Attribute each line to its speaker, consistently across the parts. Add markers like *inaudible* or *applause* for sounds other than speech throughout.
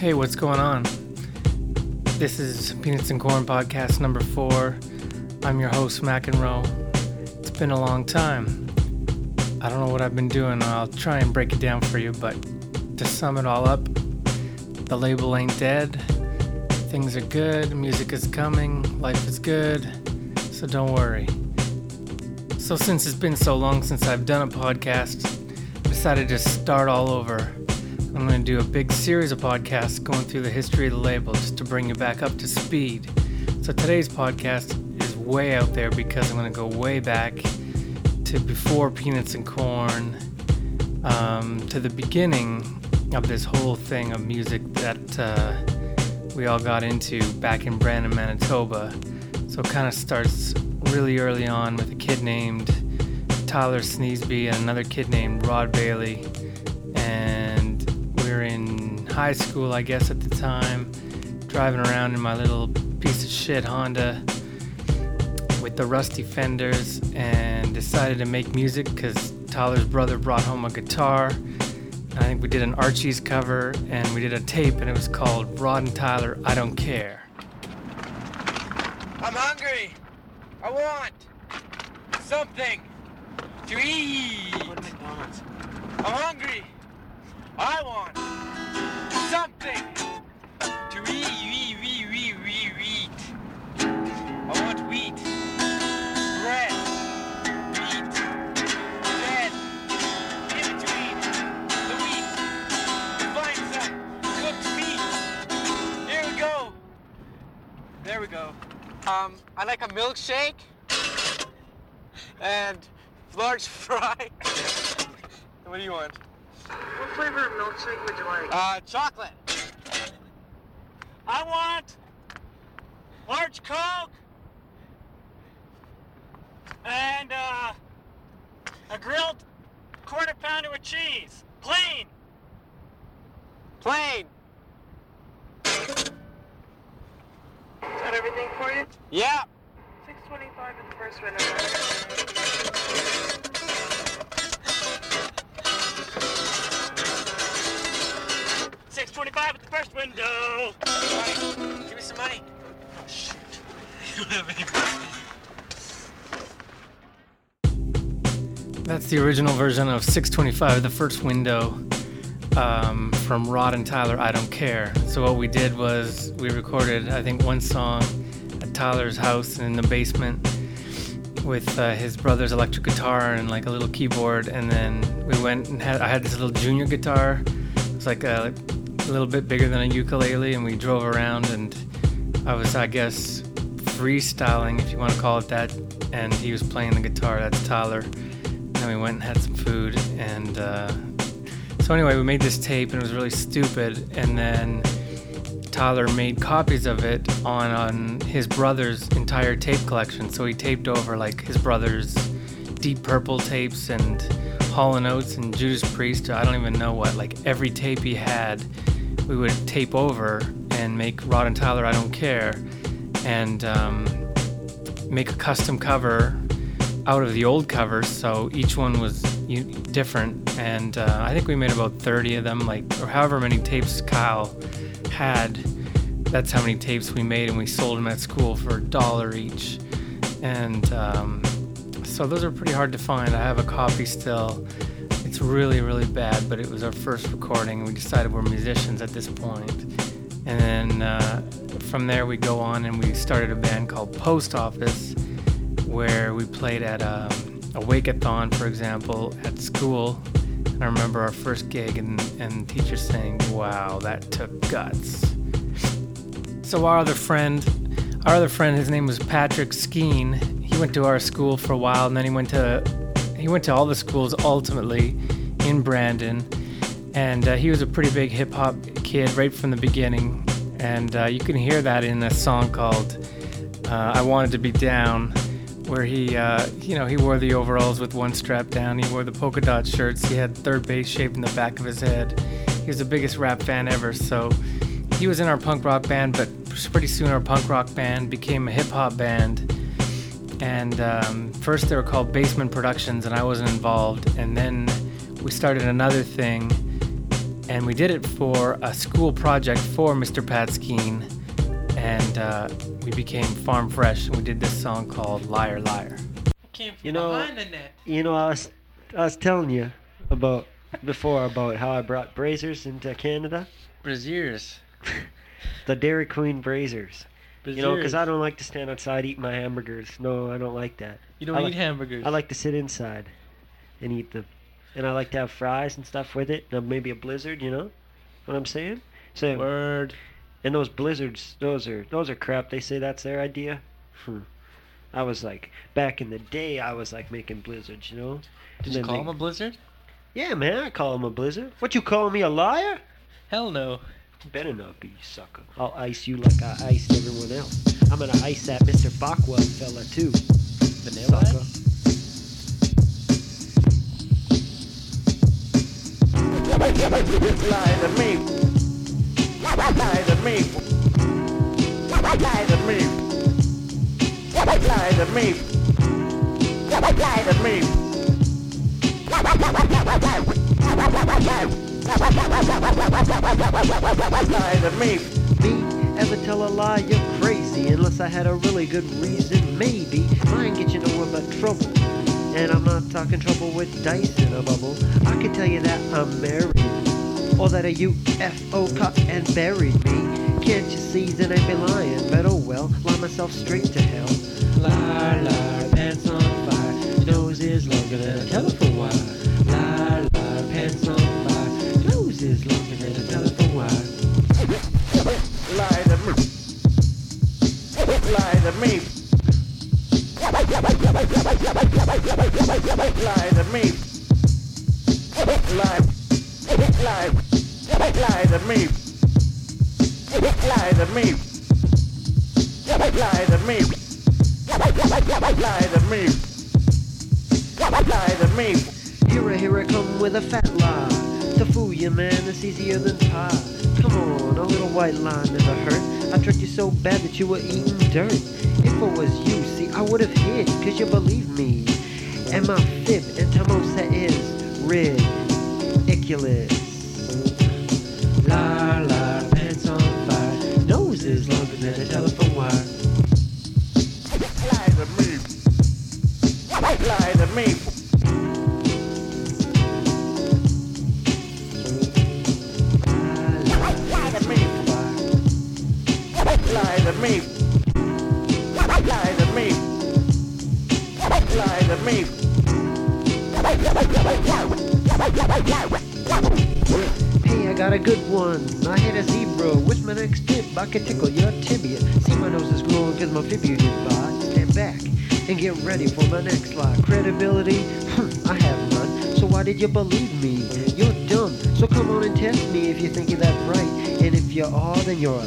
Speaker 1: Hey, what's going on? This is Peanuts and Corn podcast number four. I'm your host, mac McEnroe. It's been a long time. I don't know what I've been doing. I'll try and break it down for you, but to sum it all up, the label ain't dead. Things are good. Music is coming. Life is good. So don't worry. So, since it's been so long since I've done a podcast, I decided to start all over. I'm going to do a big series of podcasts going through the history of the label just to bring you back up to speed. So today's podcast is way out there because I'm going to go way back to before Peanuts and Corn, um, to the beginning of this whole thing of music that uh, we all got into back in Brandon, Manitoba. So it kind of starts really early on with a kid named Tyler Sneesby and another kid named Rod Bailey. High school, I guess, at the time, driving around in my little piece of shit Honda with the rusty fenders and decided to make music because Tyler's brother brought home a guitar. I think we did an Archie's cover and we did a tape and it was called Rod and Tyler I Don't Care.
Speaker 2: I'm hungry. I want something to eat. I'm hungry. I want something to eat, eat, eat, eat, eat, eat. I want wheat, bread, wheat, bread. To eat. The wheat. Find some cooked meat. Here we go. There we go. Um, I like a milkshake and large *laughs* fry. what do you want?
Speaker 3: What flavor of milkshake would you like?
Speaker 2: Uh, chocolate. I want large Coke and uh, a grilled quarter pounder with cheese. Plain. Plain.
Speaker 3: Is that everything for you?
Speaker 2: Yeah.
Speaker 3: 625 in the first window.
Speaker 2: Six twenty-five at the first window. Money. Give me some money. Oh shoot. You don't have any money.
Speaker 1: That's the original version of 625, the first window um, from Rod and Tyler, I Don't Care. So, what we did was we recorded, I think, one song at Tyler's house in the basement with uh, his brother's electric guitar and like a little keyboard. And then we went and had, I had this little junior guitar. It's like a, a little bit bigger than a ukulele. And we drove around and I was, I guess, freestyling, if you want to call it that. And he was playing the guitar. That's Tyler. And we went and had some food. And uh, so, anyway, we made this tape and it was really stupid. And then Tyler made copies of it on, on his brother's entire tape collection. So he taped over like his brother's Deep Purple tapes and Hall and Oates and Judas Priest. I don't even know what. Like every tape he had, we would tape over and make Rod and Tyler I Don't Care and um, make a custom cover out of the old covers. So each one was different. And uh, I think we made about 30 of them, like, or however many tapes Kyle had. That's how many tapes we made, and we sold them at school for a dollar each. And um, so those are pretty hard to find. I have a copy still. It's really, really bad, but it was our first recording. We decided we're musicians at this point. And then uh, from there, we go on and we started a band called Post Office, where we played at um, a Wake-a-thon, for example, at school. And I remember our first gig and, and teachers saying, wow, that took guts. So our other friend, our other friend, his name was Patrick Skeen. He went to our school for a while, and then he went to he went to all the schools ultimately in Brandon, and uh, he was a pretty big hip hop kid right from the beginning. And uh, you can hear that in a song called uh, "I Wanted to Be Down," where he, uh, you know, he wore the overalls with one strap down. He wore the polka dot shirts. He had third base shaved in the back of his head. He was the biggest rap fan ever. So he was in our punk rock band, but pretty soon our punk rock band became a hip hop band. And um, first they were called Basement Productions, and I wasn't involved. And then we started another thing, and we did it for a school project for Mr. Patskeen, and uh, we became Farm Fresh, and we did this song called Liar Liar.
Speaker 2: Came
Speaker 4: You know-
Speaker 2: the.
Speaker 4: You know, I was I was telling you about before about how I brought Braziers into Canada.
Speaker 2: Braziers. *laughs*
Speaker 4: The Dairy Queen Braziers. You know, because I don't like to stand outside eating my hamburgers. No, I don't like that.
Speaker 2: You don't
Speaker 4: I
Speaker 2: eat
Speaker 4: like-
Speaker 2: hamburgers.
Speaker 4: I like to sit inside and eat them. And I like to have fries and stuff with it. And maybe a blizzard, you know what I'm saying? So,
Speaker 2: Word.
Speaker 4: and those blizzards, those are those are crap. They say that's their idea. Hmm. I was like, back in the day, I was like making blizzards, you know?
Speaker 2: Did you call
Speaker 4: they-
Speaker 2: him a blizzard?
Speaker 4: Yeah, man, I call him a blizzard. What you call me a liar?
Speaker 2: Hell no.
Speaker 4: Better not be, sucker. I'll ice you like I iced everyone else. I'm gonna ice that Mr. Bockwell fella too.
Speaker 2: Vanilla?
Speaker 4: Sucker. Lie to me. Lie to me. Lie to me. Lie to me. Lie to me. Lie to me. Me Me? ever tell a lie? You're crazy. Unless I had a really good reason, maybe. Mine get you nowhere but trouble. And I'm not talking trouble with dice in a bubble. I can tell you that I'm married. Or that a UFO caught and buried me. Can't you see that I be lying? But oh well, lie myself straight to hell. Liar, liar, pants on fire. Nose is longer than a telephone wire. Liar, liar, pants on fire. Nose Lie to me. Lie to me. Lie to me. Lie. To me. Lie to me. Lie to me. Lie to me. Here come with a fat lie. To fool you, man, it's easier than pie. Come on, a little white line never hurt. I tricked you so bad that you were eating dirt. If it was you, see, I would have hid, cause you believe me. And my fib and Tamosa is ridiculous. Liar, liar, pants on fire. Nose is longer than a telephone you believe me? You're dumb. So come on and test me if you think you're that bright. And if you are, then you're a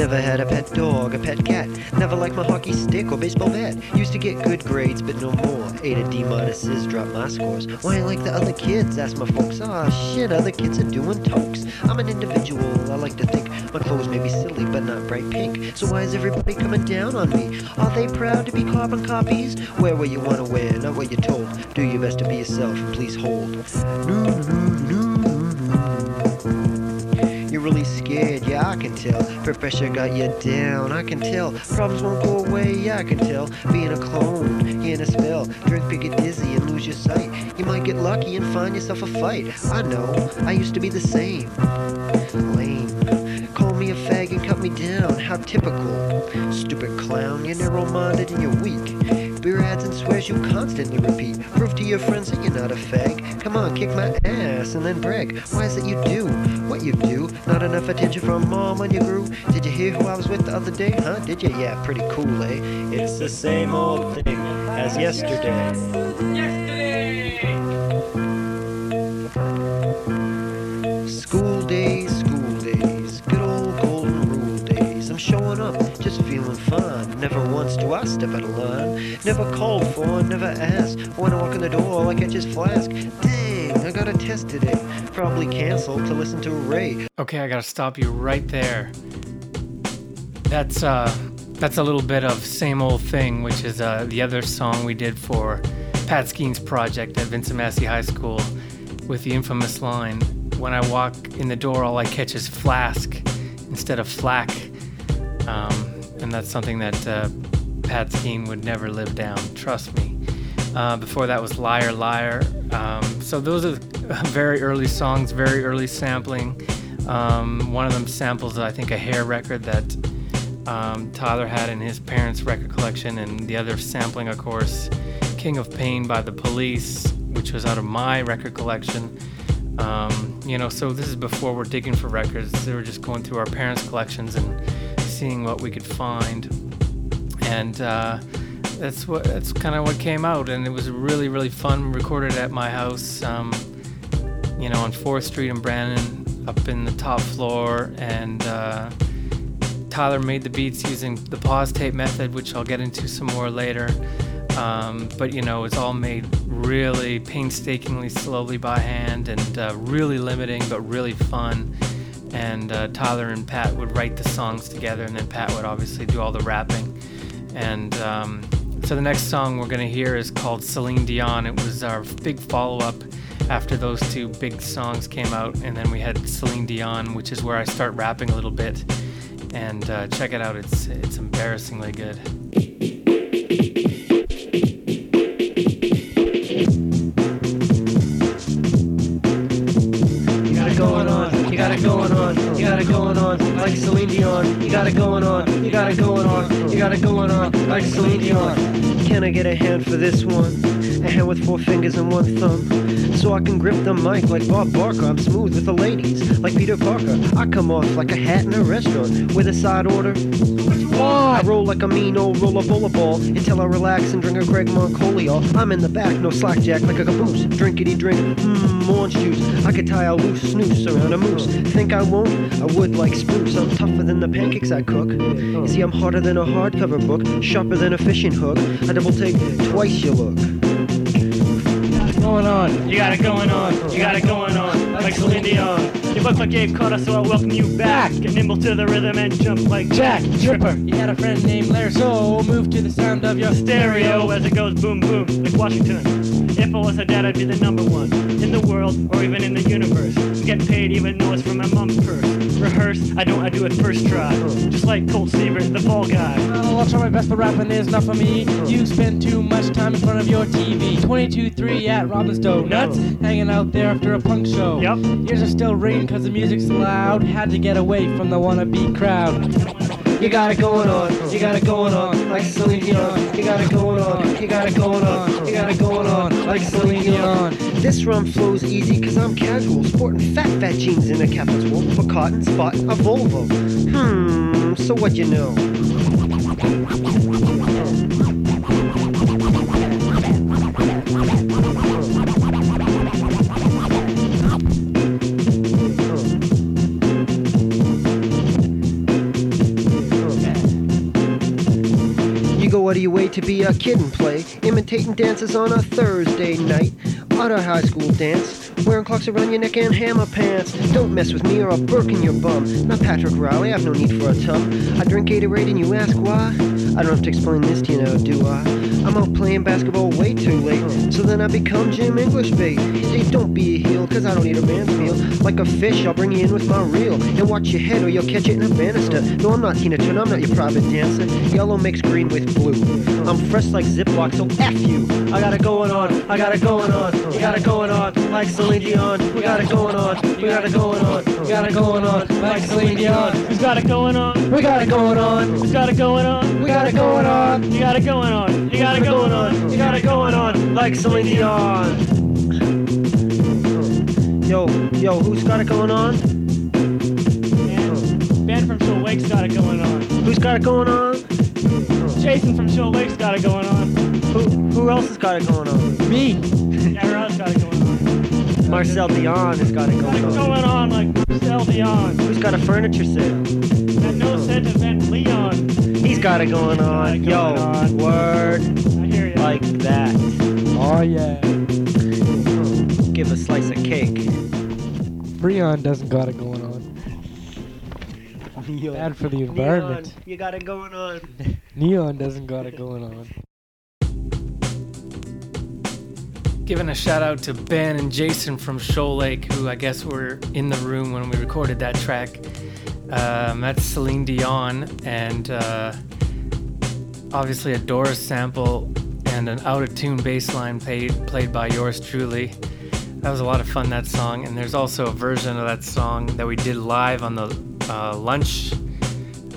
Speaker 4: Never had a pet dog, a pet cat. Never liked my hockey stick or baseball bat. Used to get good grades, but no more. A a D minuses, dropped my scores. Why ain't like the other kids? Asked my folks. Ah, shit, other kids are doing tokes. I'm an individual, I like to think. My clothes may be silly, but not bright pink. So why is everybody coming down on me? Are they proud to be carbon copies? Wear what you want to wear, not what you're told. Do your best to be yourself, and please hold. No, no, no, I can tell. Peer pressure got you down, I can tell. Problems won't go away, yeah, I can tell. Being a clone, in a spell. Drink, pick get dizzy, and lose your sight. You might get lucky and find yourself a fight. I know, I used to be the same. Lame. Call me a fag and cut me down, how typical. Stupid clown, you're narrow minded and you're weak. Beer ads and swears you constantly repeat. Prove to your friends that you're not a fag. Come on, kick my ass and then brag. Why is it you do what you do? Not enough attention from mom when you grew. Did you hear who I was with the other day? Huh? Did you? Yeah, pretty cool, eh? It's the same old thing as yesterday. I step out of line. Never called for, never asked. When I walk in the door, all I catch is flask. Dang, I got a test today. Probably canceled to listen to Ray.
Speaker 1: Okay, I gotta stop you right there. That's uh, that's a little bit of same old thing, which is uh, the other song we did for Pat Skeen's project at Vincent Massey High School, with the infamous line, "When I walk in the door, all I catch is flask instead of flack," um, and that's something that uh, Pat Skeen would never live down. Trust me. Uh, before that was Liar Liar. Um, so those are *laughs* very early songs, very early sampling. Um, one of them samples, I think, a hair record that um, Tyler had in his parents' record collection, and the other sampling, of course, King of Pain by the Police, which was out of my record collection. Um, you know, so this is before we're digging for records. They were just going through our parents' collections and seeing what we could find. And uh, that's what that's kind of what came out, and it was really really fun. Recorded at my house, um, you know, on Fourth Street in Brandon, up in the top floor, and uh, Tyler made the beats using the pause tape method, which I'll get into some more later. Um, but you know, it's all made really painstakingly, slowly by hand, and uh, really limiting, but really fun. And uh, Tyler and Pat would write the songs together, and then Pat would obviously do all the rapping. And um, so the next song we're gonna hear is called Celine Dion. It was our big follow-up after those two big songs came out, and then we had Celine Dion, which is where I start rapping a little bit. And uh, check it out; it's it's embarrassingly good.
Speaker 4: Like Celine Dion. You got it going on, you got it going on, you got it going on, like Celine Dion. Can I get a hand for this one? A hand with four fingers and one thumb. So I can grip the mic like Bob Barker. I'm smooth with the ladies, like Peter Parker. I come off like a hat in a restaurant with a side order. I roll like a mean old roller bowler ball until I relax and drink a Craig Montcoliol. I'm in the back, no slackjack like a caboose. Drinkity drink, mmm, orange juice. I could tie a loose snooze around a moose. Think I won't? I would like spruce. I'm tougher than the pancakes I cook. You see, I'm harder than a hardcover book, sharper than a fishing hook. I double take twice your look.
Speaker 5: What's going on. You got it going on. You got it going on. Like Celine Dion. You look like Gabe Kotter, so I welcome you back. Get nimble to the rhythm and jump like Jack Tripper.
Speaker 6: You had a friend named Larry, so move to the sound of your
Speaker 5: Stereo as it goes boom boom like Washington. If I was a dad, I'd be the number one in the world or even in the universe. I'm getting paid even though it's from my mom's purse. Rehearse, I don't, I do it first try. Just like Colt Seavers, the fall guy.
Speaker 6: Well, I'll try my best, but rapping is not for me. You spend too much time in front of your TV. 22-3 at Robin's Donuts, hanging out there after a punk show.
Speaker 5: Yep.
Speaker 6: Ears are still ringing cause the music's loud. Had to get away from the wannabe crowd.
Speaker 4: You got it going on, you got it going on, like Celine Dion. You got it going on, you got it going on, you got it going on, like Celine Dion. This run flows easy cause I'm casual, sporting fat fat jeans in a cap that's wool for cotton, spot a Volvo. Hmm, so what you know? You way to be a kid and play, imitating dances on a Thursday night. A high school dance, wearing clocks around your neck and hammer pants. Don't mess with me or I'll burk in your bum. Not Patrick Riley, I've no need for a tum. I drink Gatorade and you ask why? I don't have to explain this to you now, do I?
Speaker 7: I'm out playing basketball way too late. So then I become Jim English bait. Hey, don't be a heel, cause I don't need a man's meal. Like a fish, I'll bring you in with my reel. And watch your head or you'll catch it in a banister. No, I'm not Tina Turner, I'm not your private dancer. Yellow makes green with blue. I'm fresh like Ziploc, so F you. I got it going on, I got it going on, we got it going on, like Celine Dion. We got it going on, we got it going on, we got it going on, like Celine Dion.
Speaker 2: Who's got it going on?
Speaker 7: We got it going on,
Speaker 2: Who's got it going on?
Speaker 7: we got it going on.
Speaker 2: You got it going on. You got it going on.
Speaker 7: You got it going on like Celine Dion. Yo, yo, who's got it going on?
Speaker 2: Ben from Shoal Lake's got it going on.
Speaker 7: Who's got it going on?
Speaker 2: Jason from Shoal Lake's got it going on.
Speaker 7: Who, who else has got it going on?
Speaker 4: Me.
Speaker 2: Rod's got it going on.
Speaker 7: Marcel Dion has got it
Speaker 2: Got it
Speaker 7: going on.
Speaker 2: going on like Marcel Dion.
Speaker 7: Who's got a furniture sale?
Speaker 2: That no sentiment Leon.
Speaker 7: He's got it going on. Yo, word
Speaker 2: I hear ya.
Speaker 7: like that.
Speaker 4: Oh yeah.
Speaker 7: Give a slice of cake.
Speaker 4: Freon doesn't got it going on.
Speaker 7: Yo,
Speaker 4: Bad for the
Speaker 7: Neon,
Speaker 4: environment.
Speaker 7: you got it going on. *laughs*
Speaker 4: Neon doesn't got it going on.
Speaker 1: Giving a shout out to Ben and Jason from Shoal Lake, who I guess were in the room when we recorded that track. Um, that's Celine Dion, and uh, obviously a Doris sample and an out of tune bass line played, played by yours truly. That was a lot of fun, that song. And there's also a version of that song that we did live on the uh, lunch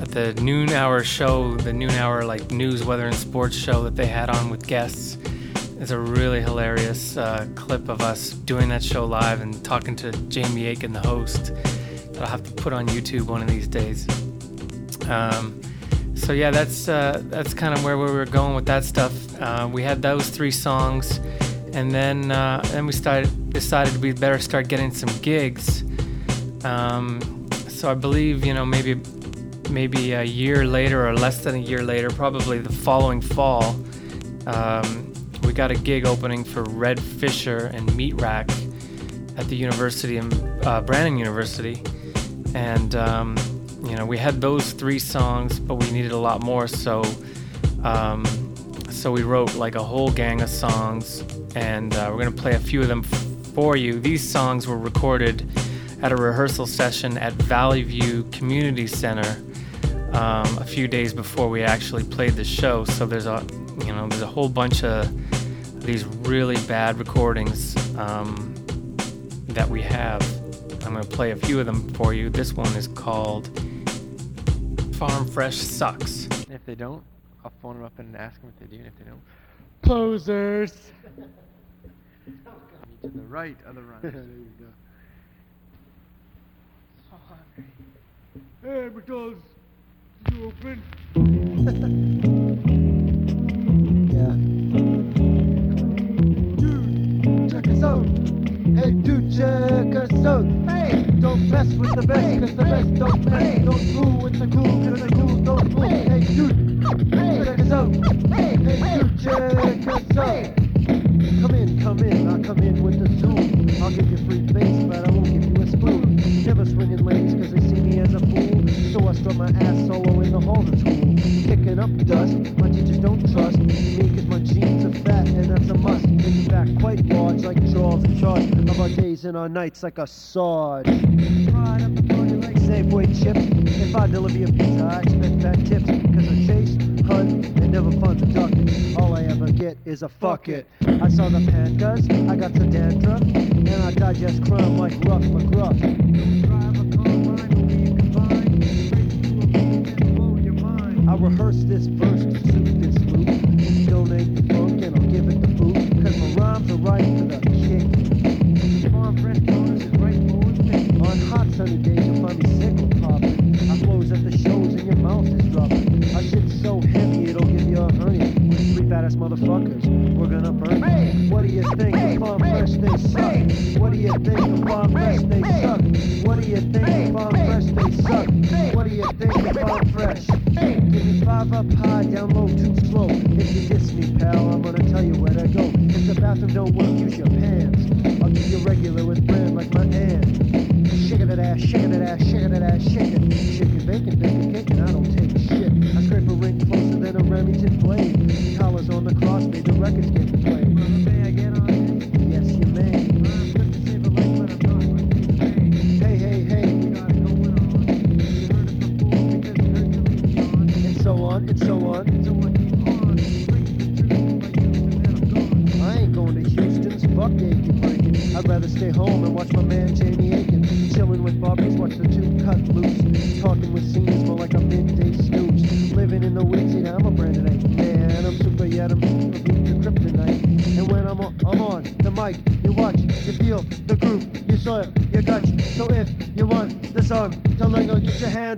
Speaker 1: at the noon hour show, the noon hour like news, weather, and sports show that they had on with guests. It's a really hilarious uh, clip of us doing that show live and talking to Jamie Aiken, the host, I'll have to put on YouTube one of these days. Um, so yeah, that's uh, that's kind of where we were going with that stuff. Uh, we had those three songs, and then uh, then we started decided we better start getting some gigs. Um, so I believe you know maybe maybe a year later or less than a year later, probably the following fall, um, we got a gig opening for Red Fisher and Meat Rack at the university in uh, Brandon University, and um, you know we had those three songs, but we needed a lot more, so um, so we wrote like a whole gang of songs, and uh, we're gonna play a few of them f- for you. These songs were recorded at a rehearsal session at Valley View Community Center um, a few days before we actually played the show. So there's a you know there's a whole bunch of these really bad recordings um, that we have. I'm gonna play a few of them for you. This one is called Farm Fresh Sucks.
Speaker 8: If they don't, I'll phone them up and ask them if they do, and if they don't,
Speaker 4: Posers.
Speaker 8: meet to the right of the *laughs* run. there you go.
Speaker 4: Oh, Hey, McDonald's, you open? *laughs*
Speaker 7: Yeah.
Speaker 4: Dude, check us out. Hey, dude, check us out. Hey, don't mess with the best, cause the best don't mess. Don't fool with the cool, cause the cool don't fool. Hey, dude, check us out. Hey, dude, check us out. Come in, come in, I'll come in with the zoom. I'll give you free bass, but I won't give you a spoon. Never swinging ladies cause they see me as a fool. So I strut my ass solo in the halls of school. Up dust, my teachers don't trust me cause my jeans are fat and that's a must. In fact, quite large like Charles in charge of our days and our nights like a Sarge. Ride up on you like Safeway chips. If I deliver your pizza, I expect fat tips. Cause I chase, hunt, and never fun to duck. All I ever get is a fuck it. I saw the pandas, I got the dandruff, and I digest crime like Ruff McGruff. I rehearse this verse to suit this loop. Donate the funk and I'll give it the boot, cause my rhymes are right for the kick. Farm fresh bonus is right for a pick. On hot sunny days you'll find me sick or popping. I flows at the shows and your mouth is dropping. I shit's so heavy it'll give you a hernia. With three fat ass motherfuckers, we're gonna burn you. What do you think of farm fresh? They suck. What do you think of farm fresh? They suck. What do you think of farm fresh? They suck. What do you think of farm fresh? Give me five up high, down low, too slow. If you diss me, pal, I'm gonna tell you where to go. If the bathroom don't work, use your pants. I'll give you regular with brand like my aunt. Shake it that ass, shake it that ass, shake it that ass, shake it. Shake it, bacon, bacon,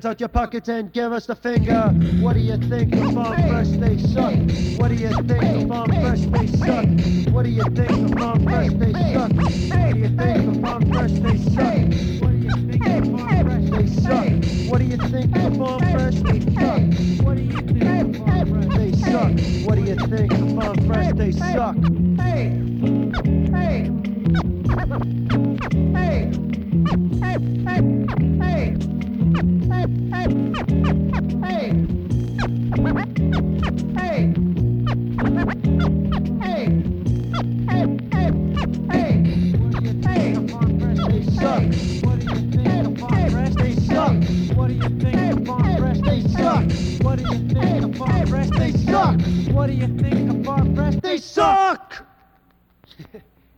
Speaker 6: hands out your pockets and give us the finger. What do you think of Farm Fresh? They suck. What do you think of Farm Fresh? They suck. What do you think of Farm Fresh? They suck. What do you think of Farm Fresh? They suck. What do you think of Farm Fresh? They suck. What do you think of Farm Fresh? They suck. What do you think of Farm Fresh? They suck. Hey, hey,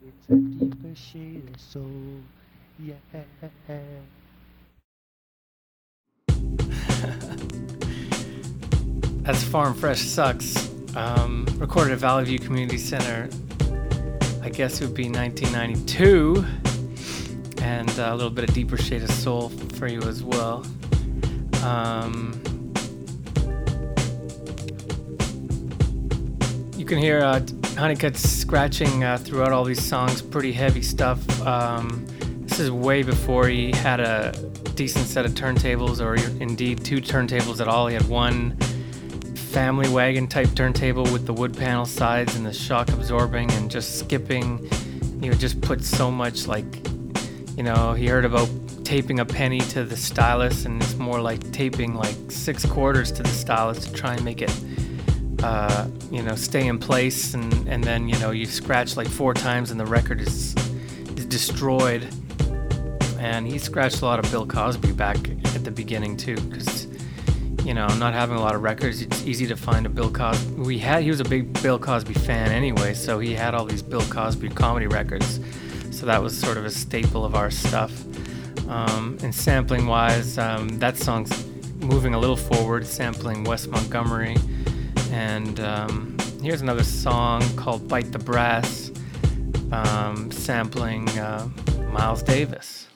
Speaker 6: it's a deeper shade of soul. Yeah.
Speaker 1: As Farm Fresh Sucks, um, recorded at Valley View Community Center, I guess it would be 1992, and a little bit of deeper shade of soul for you as well. Um, you can hear uh, Honeycutt scratching uh, throughout all these songs, pretty heavy stuff. Um, this is way before he had a decent set of turntables, or indeed two turntables at all. He had one family wagon type turntable with the wood panel sides and the shock absorbing and just skipping. He would just put so much like, you know, he heard about taping a penny to the stylus and it's more like taping like six quarters to the stylus to try and make it, uh, you know, stay in place. And, and then, you know, you scratch like four times and the record is, is destroyed. And he scratched a lot of Bill Cosby back at the beginning too, because you know, not having a lot of records, it's easy to find a Bill Cosby. We had he was a big Bill Cosby fan anyway, so he had all these Bill Cosby comedy records. So that was sort of a staple of our stuff. Um, and sampling wise, um, that song's moving a little forward, sampling Wes Montgomery. And um, here's another song called Bite the Brass, um, sampling uh, Miles Davis.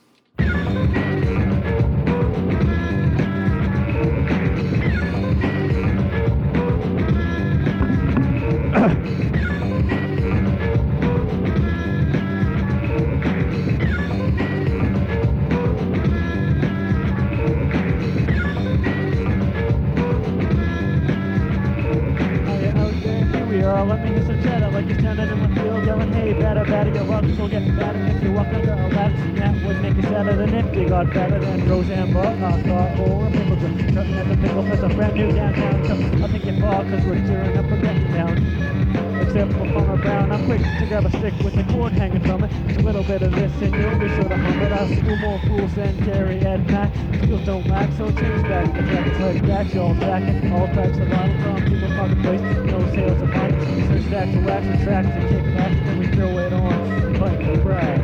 Speaker 5: Better if you walk a ladder. That would make you sadder than if you got better than Roseanne Barr. I thought, oh, a pickle just cutting at the pickle fest, a brand new downtown. So I think you fall because we're tearing up and getting down. Except for Farmer Brown, I'm quick to grab a stick with a cord hanging from it. A little bit of this and you'll be sure to hum it. I school more fools than Terry Ed Mac. Skills don't lack, so change back. The jacket's like that, y'all jacking. All types of bottles from people's marketplace. No sales of mine. Search stacks of wax and tracks and kick back. Then we throw it on. The brass.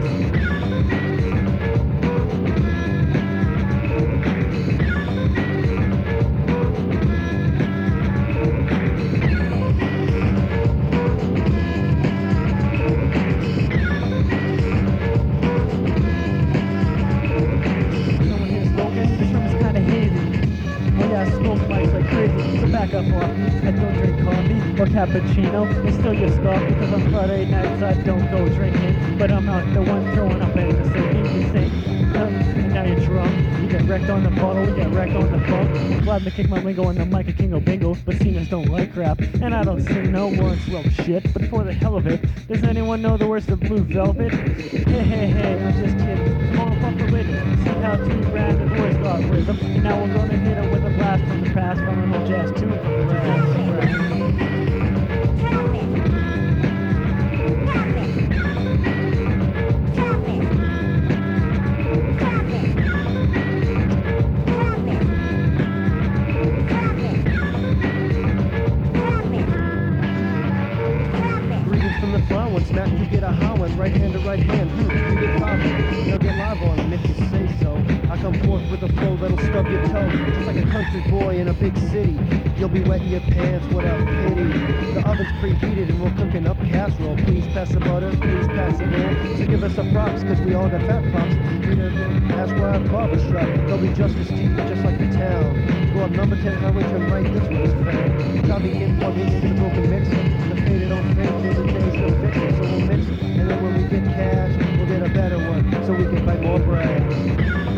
Speaker 5: Back up off or cappuccino. It's still your stuff because on Friday nights I don't go drinking. But I'm not the one throwing up and the singing. You uh, now you're drunk. You get wrecked on the bottle, we get wrecked on the funk. Glad to kick my lingo on the mic at King of Bingo. But singers don't like rap, and I don't sing no words, well shit. But for the hell of it, does anyone know the words of Blue Velvet? Hey, hey, hey, I'm just kidding. Come on, fuck the lid. See how two random boys got rhythm. Now we're gonna hit it with a blast from the past from an old jazz tune from the jazz.
Speaker 4: Get a one, right hand to right hand. Hmm, you get five They'll get live on 'em if you say so. I come forth with a flow that'll stub your toe, just like a country boy in a big city. You'll be wetting your pants, what a pity. The oven's preheated and we're cooking up casserole. Please pass the butter, please pass the oil. So give us some props, cause we all got fat props. That's why I barber strap. There'll be justice to you, just like the town. Go up number 10 highway, turn right, this one is found. Get plugged into the broken mixer. The faded on fade, so we'll mix. And then when we get cash, we'll get a better one, so we can buy more bread.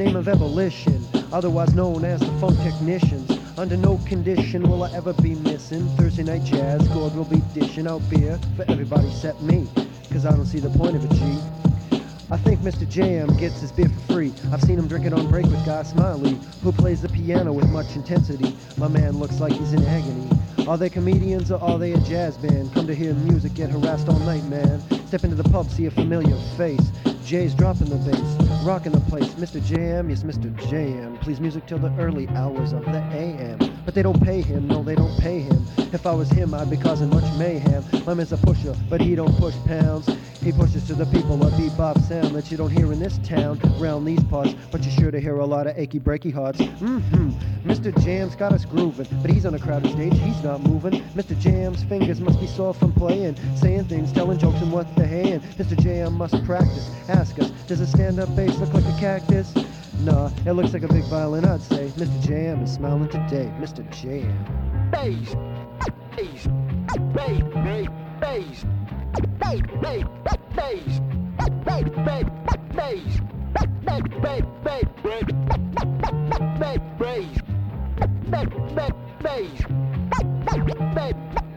Speaker 4: Name of evolution, otherwise known as the Funk Technicians. Under no condition will I ever be missing Thursday night jazz. God will be dishing out beer for everybody except me, cause I don't see the point of it, G. I think Mr. JM gets his beer for free. I've seen him drinking on break with Guy Smiley, who plays the piano with much intensity. My man looks like he's in agony. Are they comedians or are they a jazz band? Come to hear music, get harassed all night, man. Step into the pub, see a familiar face. Jay's dropping the bass, rocking the place. Mr. JM, yes, Mr. JM. Plays music till the early hours of the AM. But they don't pay him, no, they don't pay him. If I was him, I'd be causing much mayhem. My man's a pusher, but he don't push pounds. He pushes to the people a bebop sound that you don't hear in this town, round these parts, but you're sure to hear a lot of achy breaky hearts. Mm-hmm. Mr. Jam's got us grooving, but he's on a crowded stage, he's not moving. Mr. Jam's fingers must be sore from playing, saying things, telling jokes and what the hand. Mr. Jam must practice. Ask us, does a stand-up bass look like a cactus? Nah, it looks like a big violin, I'd say. Mr. Jam is smiling today. Mr. Jam.
Speaker 6: bass, bass, bass, bass, bass, bass, bass, bass, bass, bass, bass, bass, bass, bass, bass,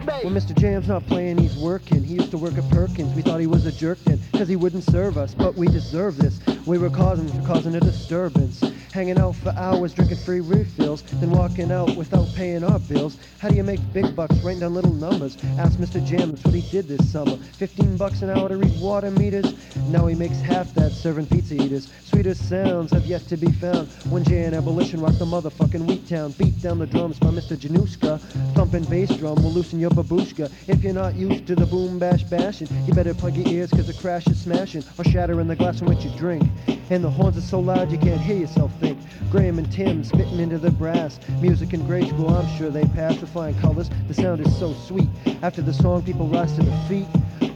Speaker 4: When Mr. Jam's not playing, he's working. He used to work at Perkins. We thought he was a jerk then, cause he wouldn't serve us. But we deserve this. We were causing causing a disturbance. Hanging out for hours, drinking free refills, then walking out without paying our bills. How do you make big bucks writing down little numbers? Ask Mr. Jam, that's what he did this summer. 15 bucks an hour to read water meters. Now he makes half that serving pizza eaters. Sweetest sounds have yet to be found. When Jay and Abolition rock the motherfucking Wheat Town. Beat down the drums by Mr. Januska. Thumping bass drum will loosen your babushka. If you're not used to the boom bash bashing, you better plug your ears cause the crash is smashing. Or shattering the glass in which you drink. And the horns are so loud you can't hear yourself think. Graham and Tim spitting into the brass. Music grade school, I'm sure they passed with flying colors. The sound is so sweet. After the song, people rise to their feet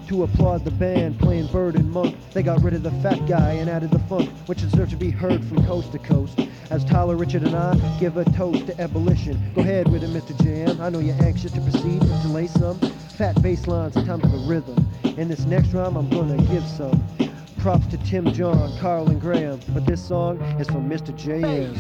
Speaker 4: to applaud the band playing Bird and Monk. They got rid of the fat guy and added the funk, which deserves to be heard from coast to coast. As Tyler, Richard, and I give a toast to ebullition. Go ahead with it, Mr. Jam. I know you're anxious to proceed and to lay some fat bass lines, time for the rhythm. In this next rhyme, I'm gonna give some props to Tim, John, Carl, and Graham. But this song is from Mr. JM.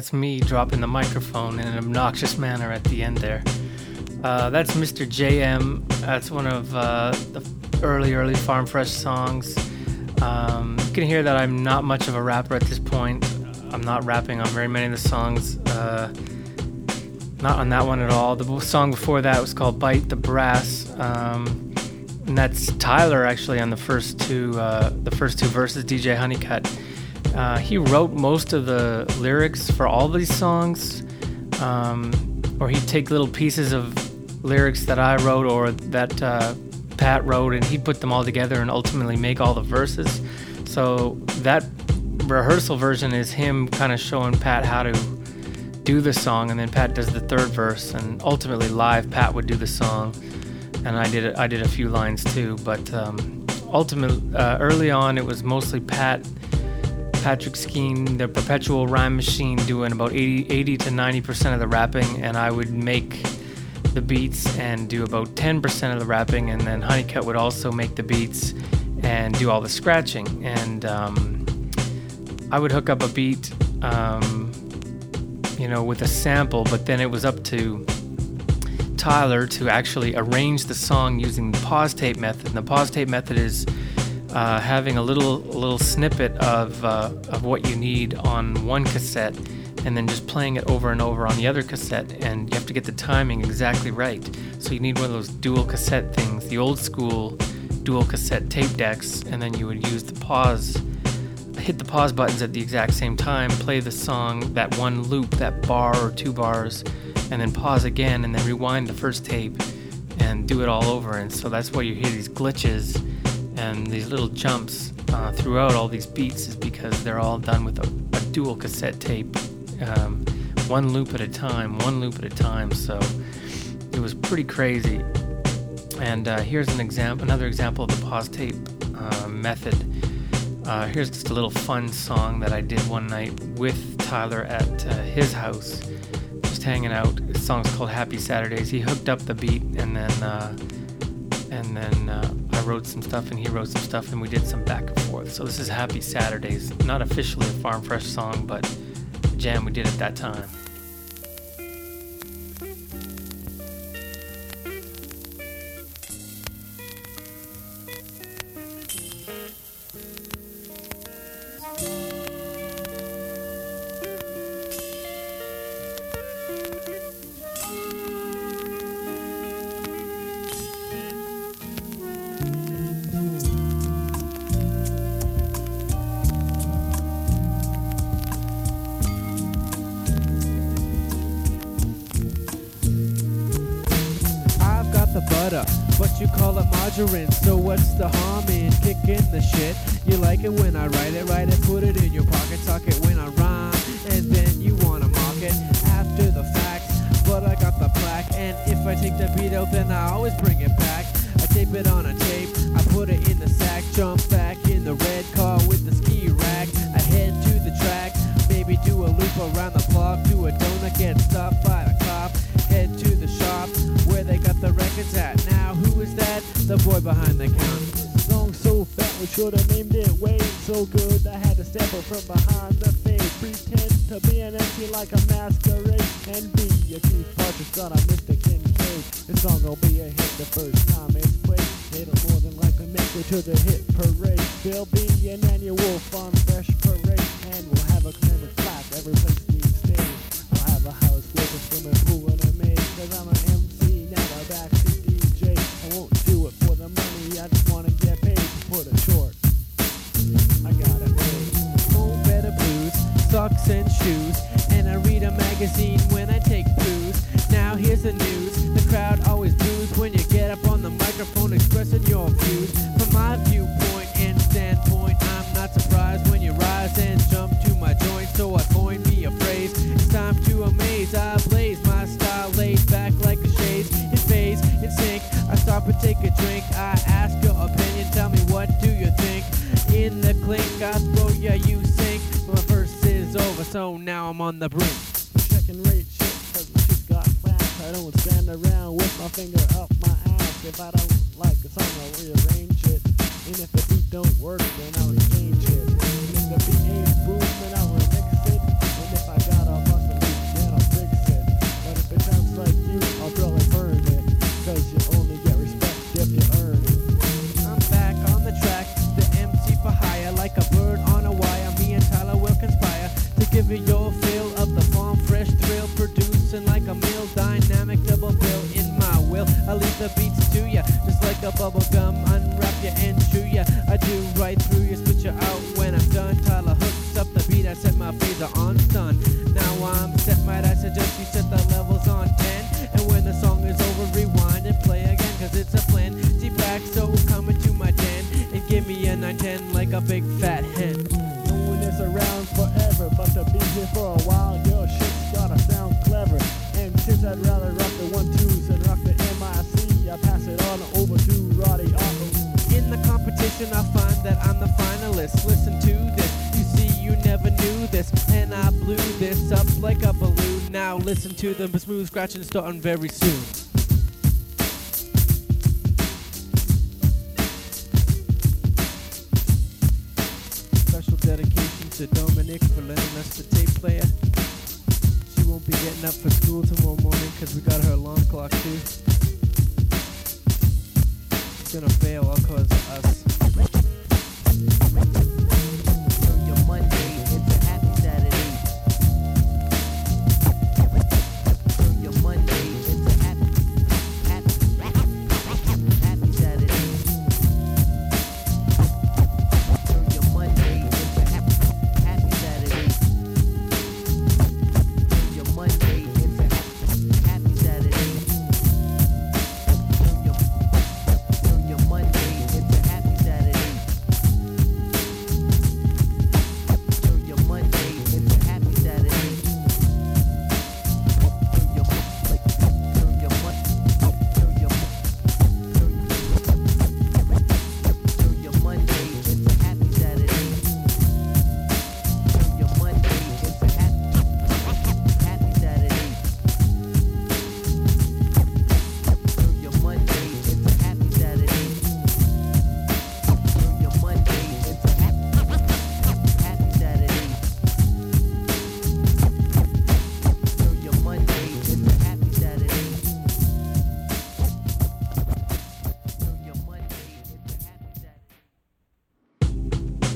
Speaker 1: That's me dropping the microphone in an obnoxious manner at the end there. Uh, that's Mr. JM. That's one of uh, the early, early Farm Fresh songs. Um, you can hear that I'm not much of a rapper at this point. I'm not rapping on very many of the songs. Uh, not on that one at all. The song before that was called Bite the Brass. Um, and that's Tyler actually on the first two uh, the first two verses. DJ Honeycutt. Uh, he wrote most of the lyrics for all these songs, um, or he'd take little pieces of lyrics that I wrote or that uh, Pat wrote, and he'd put them all together and ultimately make all the verses. So that rehearsal version is him kind of showing Pat how to do the song, and then Pat does the third verse, and ultimately live Pat would do the song, and I did I did a few lines too. But um, ultimately, uh, early on, it was mostly Pat Patrick Skeen, the perpetual rhyme machine, doing about 80, 80 to 90% of the rapping, and I would make the beats and do about 10% of the rapping, and then Honeycutt would also make the beats and do all the scratching. And um, I would hook up a beat, um, you know, with a sample, but then it was up to Tyler to actually arrange the song using the pause tape method. And the pause tape method is uh, having a little little snippet of uh, of what you need on one cassette, and then just playing it over and over on the other cassette. And you have to get the timing exactly right. So you need one of those dual cassette things, the old school dual cassette tape decks, and then you would use the pause, hit the pause buttons at the exact same time, play the song that one loop, that bar or two bars, and then pause again, and then rewind the first tape and do it all over. And so that's why you hear these glitches and these little jumps uh, throughout all these beats is because they're all done with a, a dual cassette tape, um, one loop at a time, one loop at a time. So it was pretty crazy. And uh, here's an example, another example of the pause tape uh, method. Uh, here's just a little fun song that I did one night with Tyler at uh, his house, just hanging out. The song's called Happy Saturdays. He hooked up the beat and then uh, and then uh, I wrote some stuff and he wrote some stuff and we did some back and forth. So this is Happy Saturdays, not officially a Farm Fresh song, but jam we did at that time.
Speaker 7: Butter, but you call it margarine. So what's the harm in kicking the shit? You like it when I write it, write it, put it in your pocket, tuck it when I rhyme, and then you wanna mock it after the fact. But I got the plaque, and if I take the beat out, then I always bring it back. I tape it on a tape, I put it in the sack, jump back in the red car with the ski rack. I head to the track, maybe do a loop around the block, do a donut, get stopped by the cop, head to the shop where they got the records at. The boy behind the counter.
Speaker 9: Song so fat, we should have named it way so good. I had to step up from behind the face, pretend to be an MC like a masquerade, and be a Keith Partridge son of Mr. Kincaid. This song will be a hit the first time it's played. It'll more than likely make it to the hit parade. There'll be an annual fun fresh parade, and we'll have a commemorative plaque every place we stay. I'll have a house with a swimming pool
Speaker 7: on the brink.
Speaker 10: To the smooth scratching starting very soon.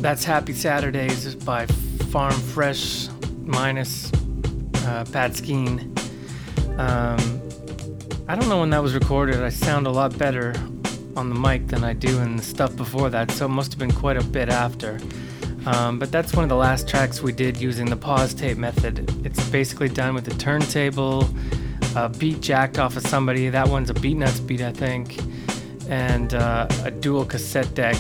Speaker 1: That's Happy Saturdays by Farm Fresh minus uh, Pat Skeen. Um, I don't know when that was recorded. I sound a lot better on the mic than I do in the stuff before that, so it must have been quite a bit after. Um, but that's one of the last tracks we did using the pause tape method. It's basically done with a turntable, a beat jacked off of somebody. That one's a Beatnuts beat, I think, and uh, a dual cassette deck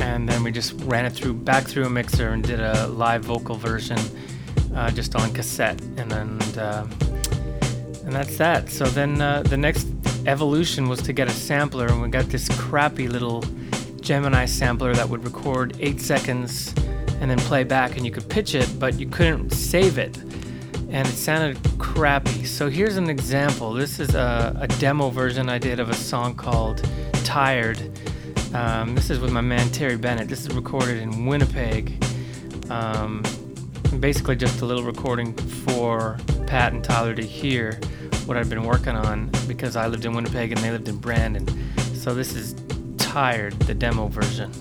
Speaker 1: and then we just ran it through back through a mixer and did a live vocal version uh, just on cassette. And then uh, and that's that. So then uh, the next evolution was to get a sampler and we got this crappy little gemini sampler that would record eight seconds and then play back and you could pitch it but you couldn't save it. And it sounded crappy. So here's an example. This is a, a demo version i did of a song called tired um, this is with my man Terry Bennett. This is recorded in Winnipeg. Um, basically, just a little recording for Pat and Tyler to hear what I've been working on because I lived in Winnipeg and they lived in Brandon. So this is Tired, the demo version.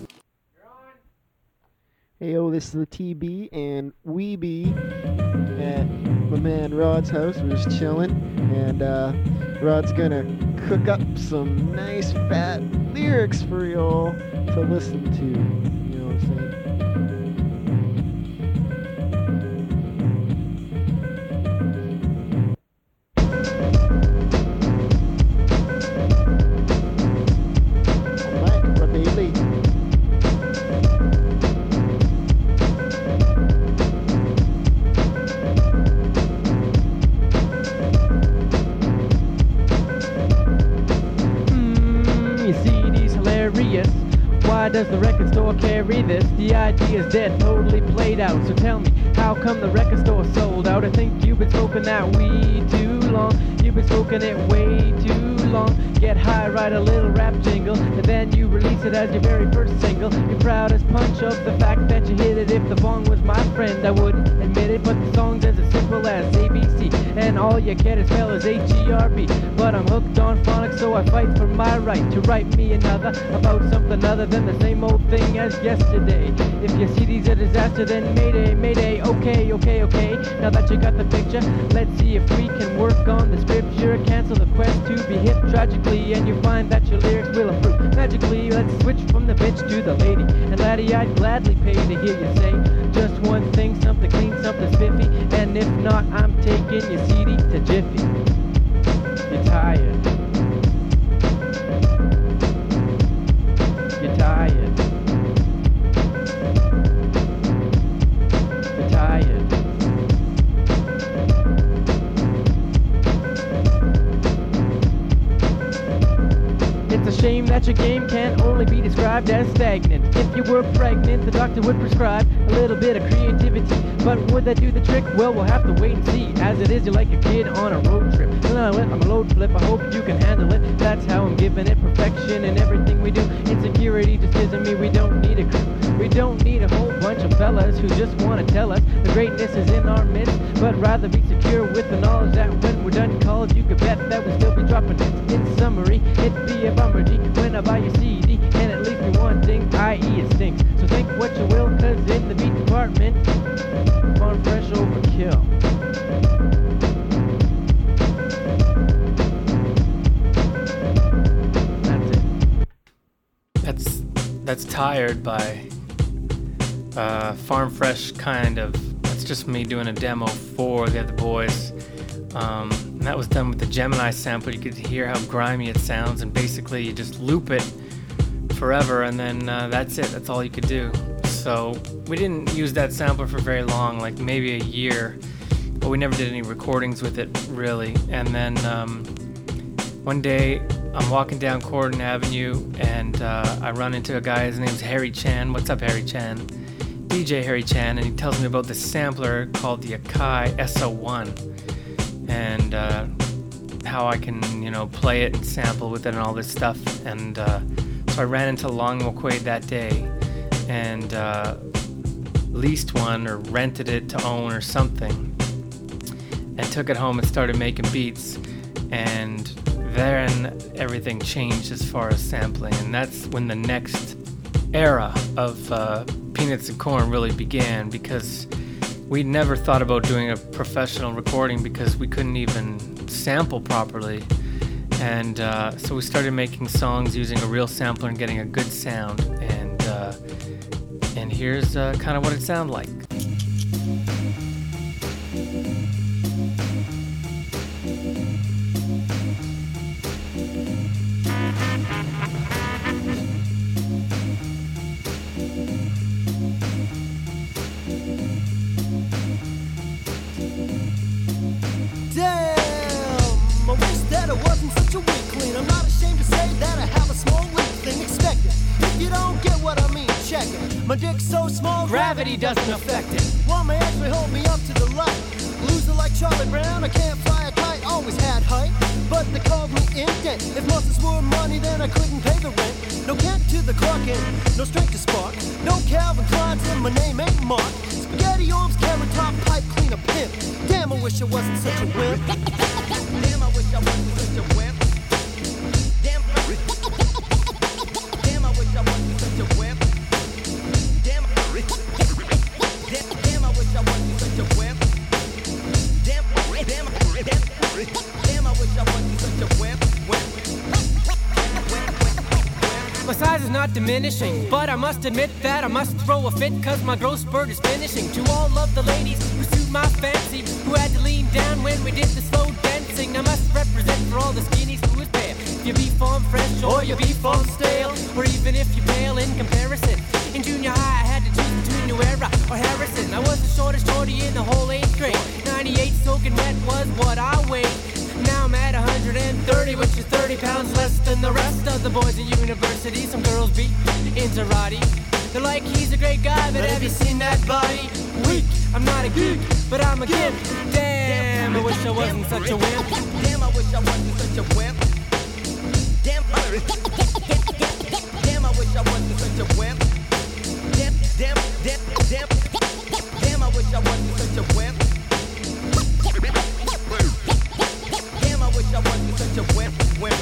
Speaker 6: Hey yo, this is the TB and we be at my man Rod's house. We're just chilling, and uh, Rod's gonna cook up some nice fat lyrics for y'all to listen to.
Speaker 10: The is dead, totally played out. So tell me, how come the record store sold out? I think you've been smoking that weed too long. You've been smoking it way too long. Get high, write a little rap jingle, and then you release it as your very first single. Your proudest punch of the fact that you hit it. If the bong was my friend, I wouldn't and all
Speaker 7: you can't spell is H-E-R-B. But I'm hooked on phonics, so I fight for my right to write me another about something other than the same old thing as yesterday. If your CD's a disaster, then mayday, mayday, okay, okay, okay. Now that you got the picture, let's see if we can work on the scripture. Cancel the quest to be hip tragically, and you find that your lyrics will improve magically. Let's switch from the bitch to the lady. And laddie, I'd gladly pay to hear you say just one thing, something clean, something spiffy. And if not, I'm taking your CD to Jiffy. You're tired. That your game can only be described as stagnant. If you were pregnant, the doctor would prescribe a little bit of creativity. But would that do the trick? Well, we'll have to wait and see. As it is, you're like a kid on a road trip. I'm a load flip. I hope you can handle it. That's how I'm giving it perfection in everything we do. Insecurity just isn't me. We don't need a crew. We don't need a whole bunch of fellas who just want to tell us the greatness is in our midst. But rather be secure with the knowledge that when we're done college, you could bet that we'll still be dropping hits. In summary, it'd be a bummer G when I buy your CD and it leaves me wanting, i.e. it stinks. So think what you will, cause in the beat department, farm fresh overkill. It.
Speaker 1: That's tired by uh, Farm Fresh kind of. That's just me doing a demo for the other boys. Um, and that was done with the Gemini sample. You could hear how grimy it sounds, and basically you just loop it forever, and then uh, that's it. That's all you could do. So we didn't use that sampler for very long, like maybe a year, but we never did any recordings with it really. And then um, one day I'm walking down Corydon Avenue and uh, I run into a guy. His name's Harry Chan. What's up, Harry Chan? DJ Harry Chan, and he tells me about this sampler called the Akai S01 and uh, how I can, you know, play it and sample with it and all this stuff. And uh, so I ran into Long McQuade that day and uh, leased one or rented it to own or something and took it home and started making beats. And then everything changed as far as sampling, and that's when the next era of uh, Peanuts and Corn really began because we never thought about doing a professional recording because we couldn't even sample properly. And uh, so we started making songs using a real sampler and getting a good sound. And uh, and here's uh, kind of what it sounded like.
Speaker 4: My dick's so small,
Speaker 1: Gravity doesn't affect it.
Speaker 4: While my ex may hold me up to the light. Loser like Charlie Brown, I can't fly a kite. Always had height, but they called me indent. If muscles were money, then I couldn't pay the rent. No Kent to the clock and no strength to spark. No Calvin Klein's and my name ain't Mark. Spaghetti arms, carrot top, pipe cleaner, pimp. Damn, I wish I wasn't such a wimp. *laughs* Damn, I wish I wasn't such a wimp.
Speaker 7: Diminishing, but I must admit that I must throw a fit cause my growth spurt is finishing. To all of the ladies who suit my fancy, who had to lean down when we did the slow dancing, I must represent for all the skinnies who is bare. If you be farm fresh or you be farm stale, or even if you pale in comparison. In junior high, I had to choose between Era or Harrison. I was the shortest shorty in the whole eighth grade. 98 soaking wet was what I weighed. Now I'm at 130, which is 30 pounds less than the rest of the boys at university. Some girls be into Roddy. They're like, he's a great guy, but have you seen that body? Weak, I'm not a geek, but I'm a gimp. Damn, I wish I wasn't such a wimp.
Speaker 4: Damn, I wish I wasn't such a wimp. Damn, damn, I wish I wasn't such a wimp. Damn, damn, damn, damn, damn, I wish I wasn't such a wimp.
Speaker 11: Such a wimp, wimp.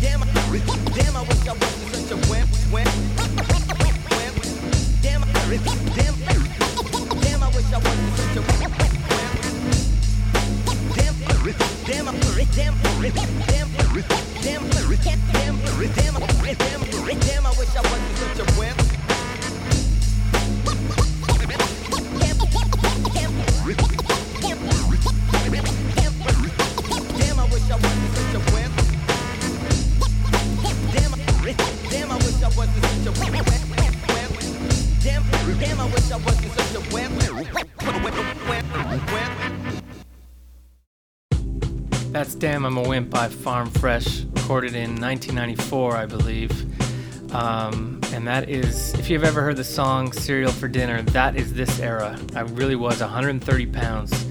Speaker 11: Damn, I- damn, I wish I wasn't such a wimp, wimp. Wimp. Damn, I- damn, damn, I wish I wasn't such a wimp, wimp. Damn, damn, I- damn, damn, damn, damn, damn, damn, damn, I wish I wasn't such a wimp.
Speaker 1: Damn I'm a Wimp by Farm Fresh, recorded in 1994, I believe. Um, and that is, if you've ever heard the song Cereal for Dinner, that is this era. I really was 130 pounds.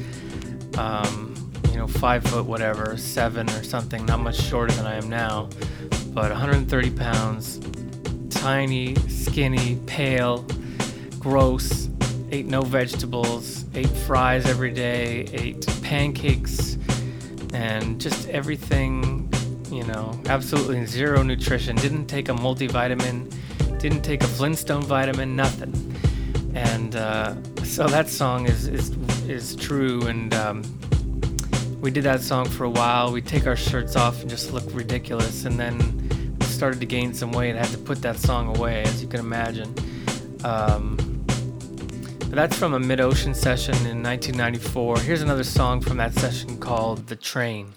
Speaker 1: Um, you know, five foot whatever, seven or something, not much shorter than I am now. But 130 pounds, tiny, skinny, pale, gross, ate no vegetables, ate fries every day, ate pancakes, and just everything, you know, absolutely zero nutrition. Didn't take a multivitamin, didn't take a Flintstone vitamin, nothing. And uh, so that song is is is true. And um, we did that song for a while. We take our shirts off and just look ridiculous, and then started to gain some weight. I had to put that song away, as you can imagine. Um, that's from a mid ocean session in 1994. Here's another song from that session called The Train.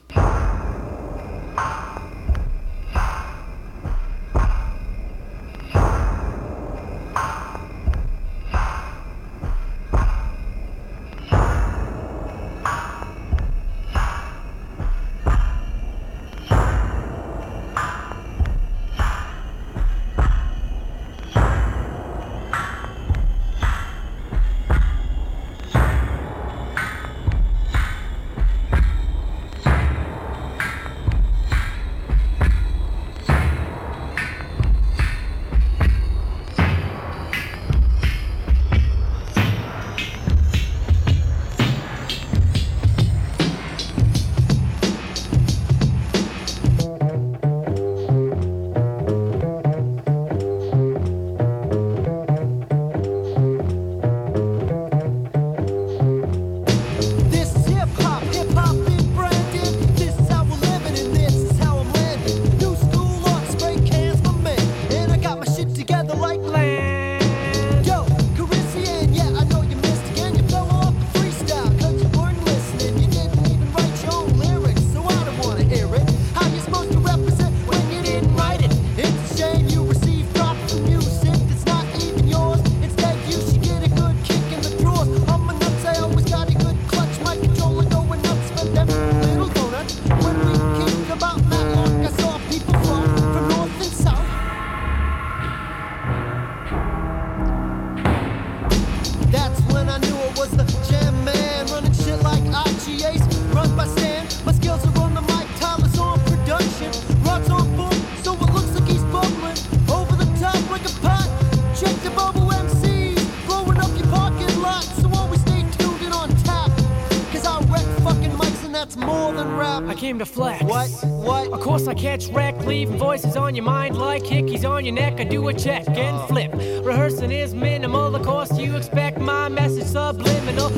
Speaker 11: To
Speaker 7: flex.
Speaker 11: What? What?
Speaker 7: Of course I catch wreck, leaving voices on your mind like hickeys on your neck. I do a check and flip. Rehearsing is minimal, of course you expect my message subliminal.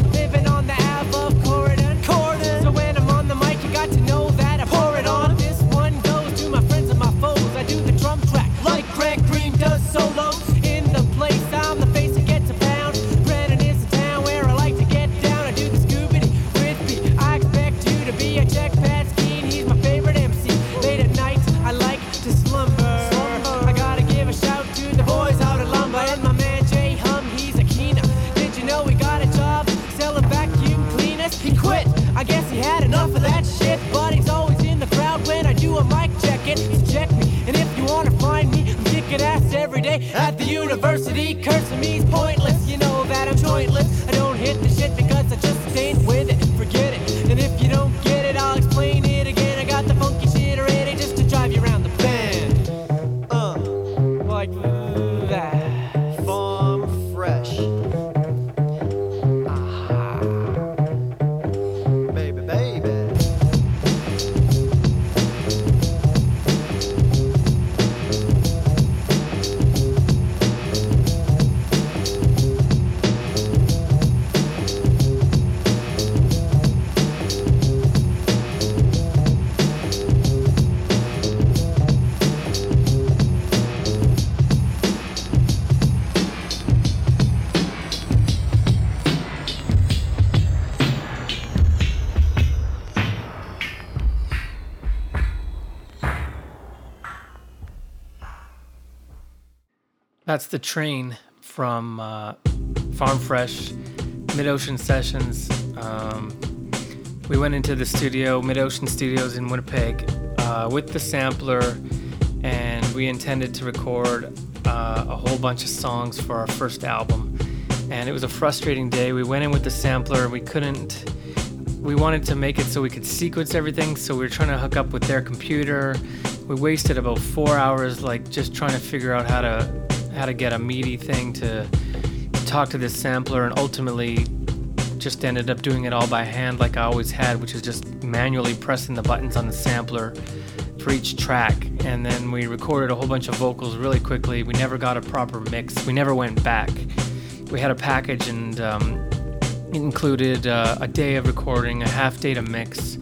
Speaker 7: University. Cursing me's pointless. The
Speaker 1: train from uh, Farm Fresh, Mid Ocean Sessions. Um, we went into the studio, Mid Ocean Studios in Winnipeg, uh, with the sampler, and we intended to record uh, a whole bunch of songs for our first album. And it was a frustrating day. We went in with the sampler, we couldn't. We wanted to make it so we could sequence everything, so we were trying to hook up with their computer. We wasted about four hours, like just trying to figure out how to how to get a MIDI thing to talk to this sampler, and ultimately just ended up doing it all by hand, like I always had, which is just manually pressing the buttons on the sampler for each track. And then we recorded a whole bunch of vocals really quickly. We never got a proper mix. We never went back. We had a package, and um, included uh, a day of recording, a half day to mix,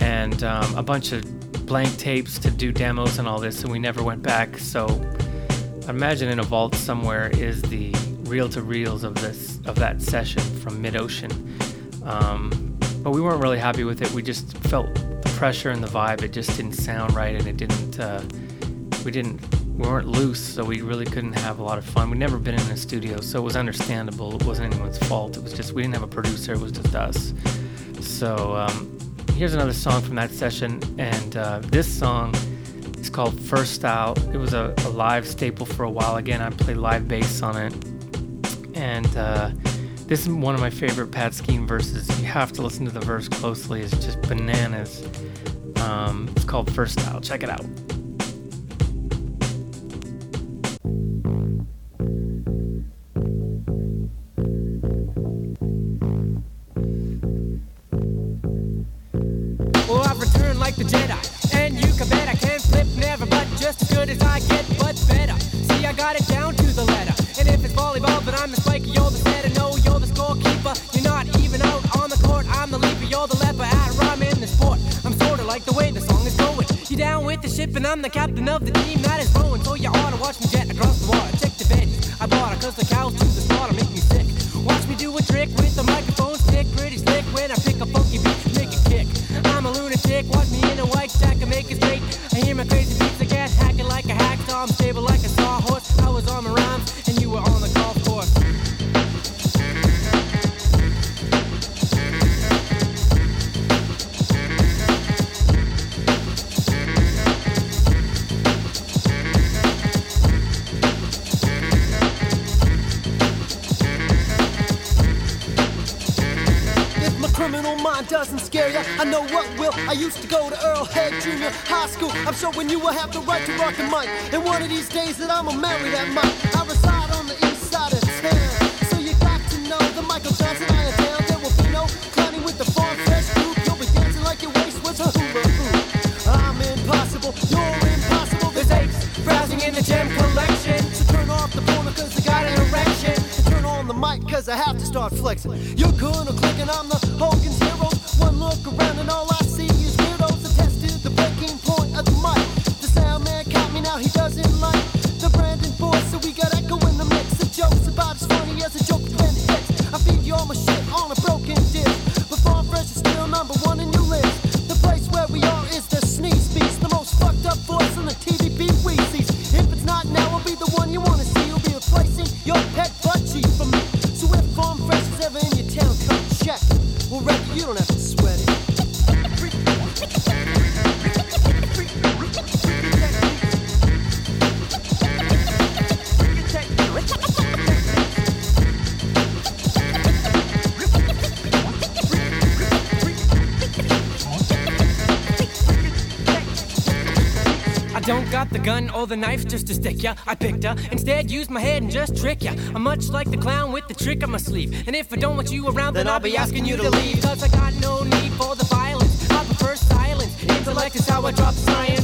Speaker 1: and um, a bunch of blank tapes to do demos and all this. And we never went back. So imagine in a vault somewhere is the reel to reels of this of that session from Mid Ocean. Um, but we weren't really happy with it. We just felt the pressure and the vibe. It just didn't sound right, and it didn't. Uh, we didn't. We weren't loose, so we really couldn't have a lot of fun. We'd never been in a studio, so it was understandable. It wasn't anyone's fault. It was just we didn't have a producer. It was just us. So um, here's another song from that session, and uh, this song called First Style. It was a, a, live staple for a while. Again, I played live bass on it, and uh, this is one of my favorite Pat Skeen verses. You have to listen to the verse closely. It's just bananas. Um, it's called First Style. Check it out.
Speaker 7: It down to the letter, and if it's volleyball, then I'm the spiker, you're the setter, no, you're the scorekeeper. You're not even out on the court, I'm the leaper, you're the leper at rhyme in the sport. I'm sorta like the way the song is going. You're down with the ship, and I'm the captain of the team that is rowing, so you oughta watch me jet across the water. Check the veggies, I bought her, cause the cows to the slaughter make me sick.
Speaker 4: School. You will have the right to rock the mic. And one of these days that I'ma marry that mic. I reside on the east side of town. So you got to know the Michael Johnson I am down. There will be no clowning with the farm fresh group. You'll be dancing like your waist was a hula hoop. I'm impossible, you're impossible.
Speaker 7: There's apes browsing in the gem collection.
Speaker 4: So turn off the porno cause I got an erection. And turn on the mic cause I have to start flexing. You're the the
Speaker 7: knife just to stick ya. I picked her, instead used my head and just trick ya. I'm much like the clown with the trick on my sleeve. And if I don't want you around, then, I'll be asking you to leave. Cause I got no need for the violence. I prefer silence. Intellect is how I drop science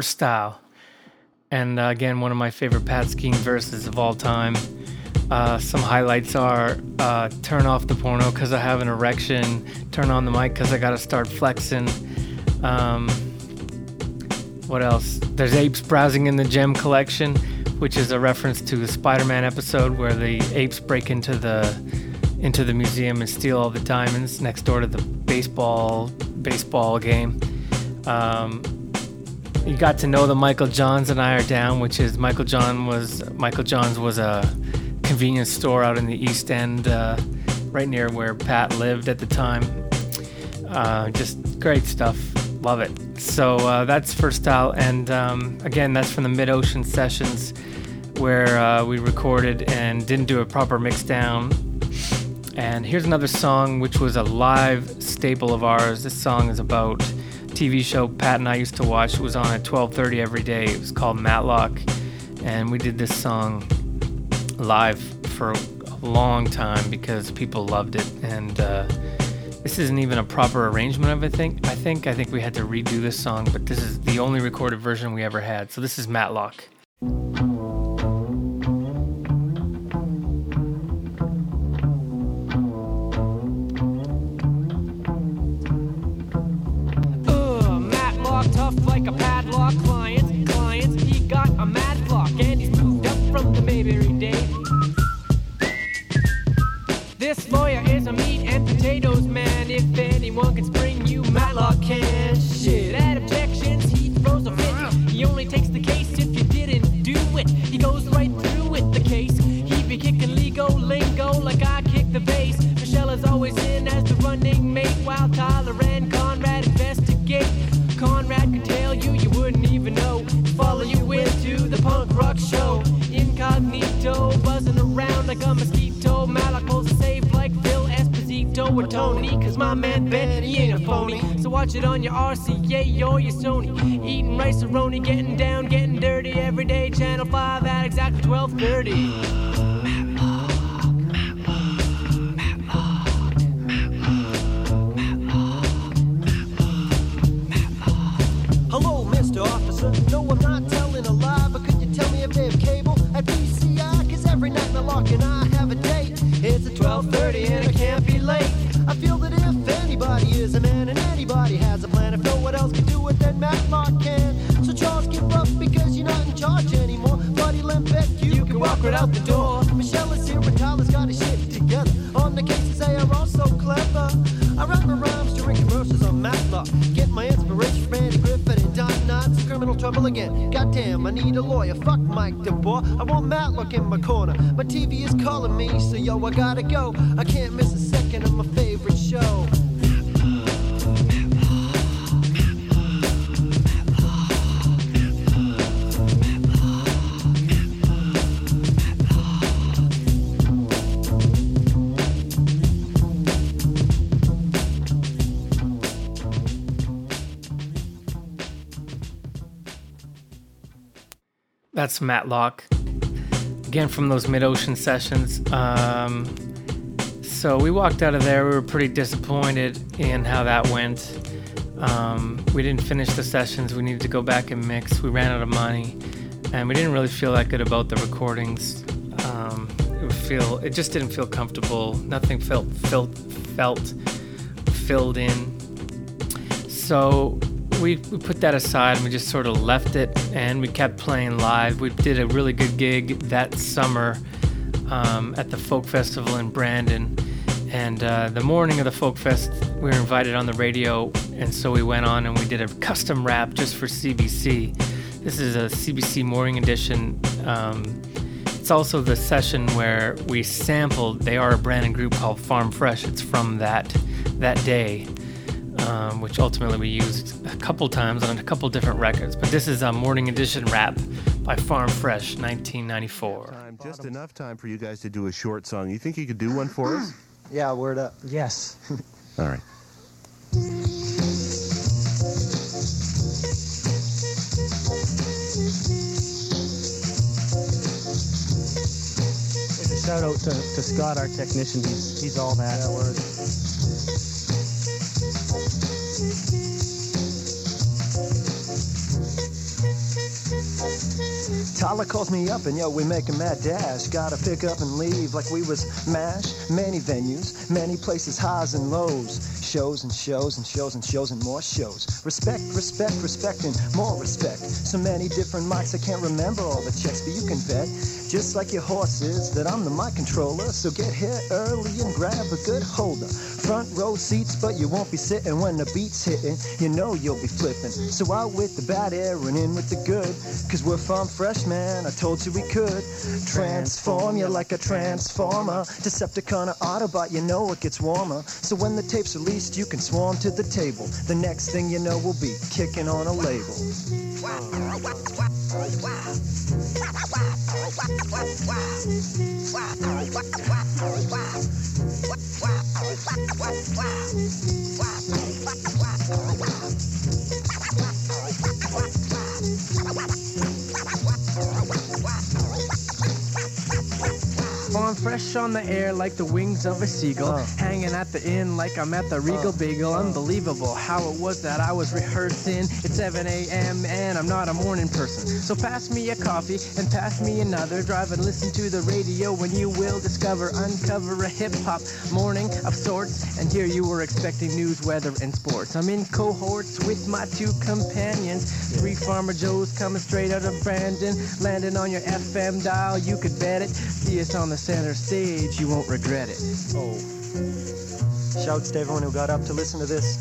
Speaker 1: Style. And uh, again, one of my favorite Pat Skeen verses of all time. Uh, some highlights are uh, turn off the porno because I have an erection, turn on the mic because I got to start flexing. Um, what else? There's apes browsing in the gem collection, which is a reference to the Spider-Man episode where the apes break into the into the museum and steal all the diamonds next door to the baseball baseball game. Um, you got to know the Michael Johns and I are down, which is Michael John was Michael Johns was a convenience store out in the East End, uh, right near where Pat lived at the time. Uh, just great stuff. Love it. So uh, that's First Style, and um, again, that's from the Mid Ocean Sessions, where uh, we recorded and didn't do a proper mix down. And here's another song which was a live staple of ours. This song is about TV show Pat and I used to watch. Was on at 12:30 every day. It was called Matlock, and we did this song live for a long time because people loved it. And uh, this isn't even a proper arrangement of it. Think I think I think we had to redo this song, but this is the only recorded version we ever had. So this is Matlock.
Speaker 7: Like a padlock. Tony. Cause my man Ben, he ain't a phony. So watch it on your RCA or your Sony. Eating rice a roni, getting down, getting dirty every day. Channel 5 at exactly 1230.
Speaker 4: Hello, Mr. Officer. No, I'm not telling a lie, but could you tell me if they have cable at PCI? Cause every night Malak and I out the door. Michelle is here, but Tyler's got his shit together. On the cases, they are all so clever. I write my rhymes during commercials on Matlock. Get my inspiration from Andy Griffith and Don Knotts in criminal trouble again. Goddamn, I need a lawyer. Fuck Mike DeBoer. I want Matlock in my corner. My TV is calling me, so yo, I gotta go. I can't miss a second of my favorite show.
Speaker 1: That's Matlock. Again, from those mid ocean sessions. Um, so we walked out of there. We were pretty disappointed in how that went. Um, we didn't finish the sessions. We needed to go back and mix. We ran out of money, and we didn't really feel that good about the recordings. Um, it feel it just didn't feel comfortable. Nothing felt felt felt filled in. So we, we put that aside and we just sort of left it and we kept playing live. We did a really good gig that summer um, at the Folk Festival in Brandon. And uh, the morning of the Folk Fest, we were invited on the radio, and so we went on and we did a custom rap just for CBC. This is a CBC Morning Edition. Um, it's also the session where we sampled. They are a Brandon group called Farm Fresh. It's from that that day um, which ultimately we used a couple times on a couple different records. But this is a morning edition rap by Farm Fresh, 1994.
Speaker 12: Time, just enough time for you guys to do a short song. You think you could do one for us? *clears throat*
Speaker 13: Yeah, word up. Yes. *laughs*
Speaker 12: All right.
Speaker 14: There's a shout out to, to Scott, our technician. He's, he's all that. Yeah, word.
Speaker 4: Tyler calls me up and yo, we make a mad dash. Gotta pick up and leave like we was MASH. Many venues, many places, highs and lows. Shows and shows and shows and shows and more shows. Respect, respect, respect, and more respect. So many different mics, I can't remember all the checks, but you can bet. Just like your horses, that I'm the mic controller. So get here early and grab a good holder. Front row seats, but you won't be sitting when the beat's hitting. You know you'll be flipping. So out with the bad air and in with the good. Cause we're farm fresh, man. I told you we could. Transform you like a transformer. Decepticon or Autobot, you know it gets warmer. So when the tape's released, you can swarm to the table. The next thing you know, we'll be kicking on a label. Wow.
Speaker 7: Farm fresh on the air like the wings of a seagull. Hanging at the inn like I'm at the Regal Bagel. Unbelievable how it was that I was rehearsing. It's 7 a.m. and I'm not a morning person. So pass me a coffee and pass me another. Drive and listen to the radio when you will discover, uncover a hip hop morning of sorts. And here you were expecting news, weather, and sports. I'm in cohorts with my two companions. Three Farmer Joes coming straight out of Brandon. Landing on your FM dial, you could bet it. See us on the center stage, you won't regret it.
Speaker 4: Oh. Shouts to everyone who got up to listen to this.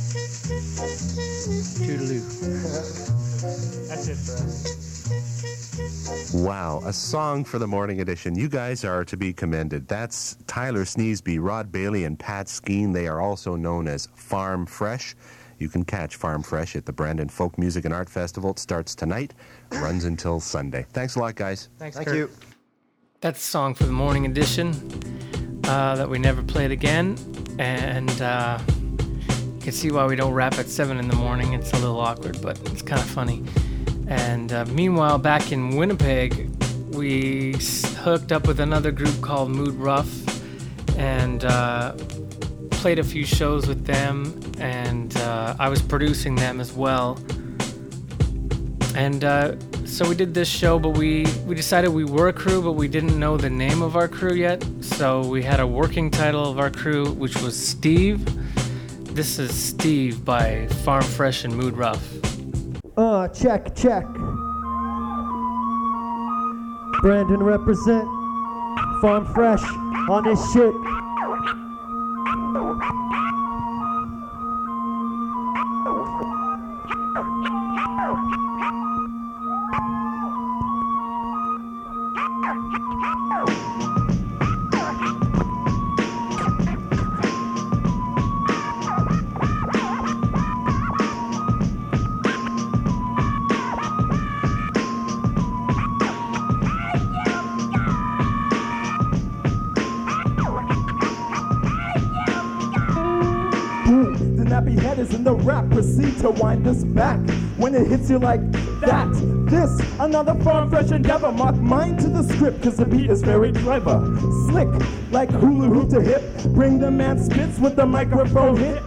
Speaker 7: Toodaloo. *laughs*
Speaker 2: That's it for us.
Speaker 12: Wow, a song for the morning edition. You guys are to be commended. That's Tyler Sneesby, Rod Bailey, and Pat Skeen. They are also known as Farm Fresh. You can catch Farm Fresh at the Brandon Folk Music and Art Festival. It starts tonight, runs until Sunday. Thanks a lot, guys.
Speaker 1: Thanks,
Speaker 4: Thank
Speaker 1: Kurt.
Speaker 4: you.
Speaker 1: That's a song for the morning edition uh, that we never played again. And uh, you can see why we don't rap at 7 in the morning. It's a little awkward, but it's kind of funny. And uh, meanwhile, back in Winnipeg, we hooked up with another group called Mood Rough and uh, played a few shows with them. And uh, I was producing them as well. And uh, so we did this show, but we, we decided we were a crew, but we didn't know the name of our crew yet. So we had a working title of our crew, which was Steve. This is Steve by Farm Fresh and Mood Rough.
Speaker 15: Uh, check, check. Brandon represent. Farm fresh on this shit.
Speaker 16: Wind us back when it hits you like that. This, another farm fresh endeavor. Mark mine to the script, cause the beat is very clever. Slick, like hula hoop to hip. Bring the man spits with the microphone hit.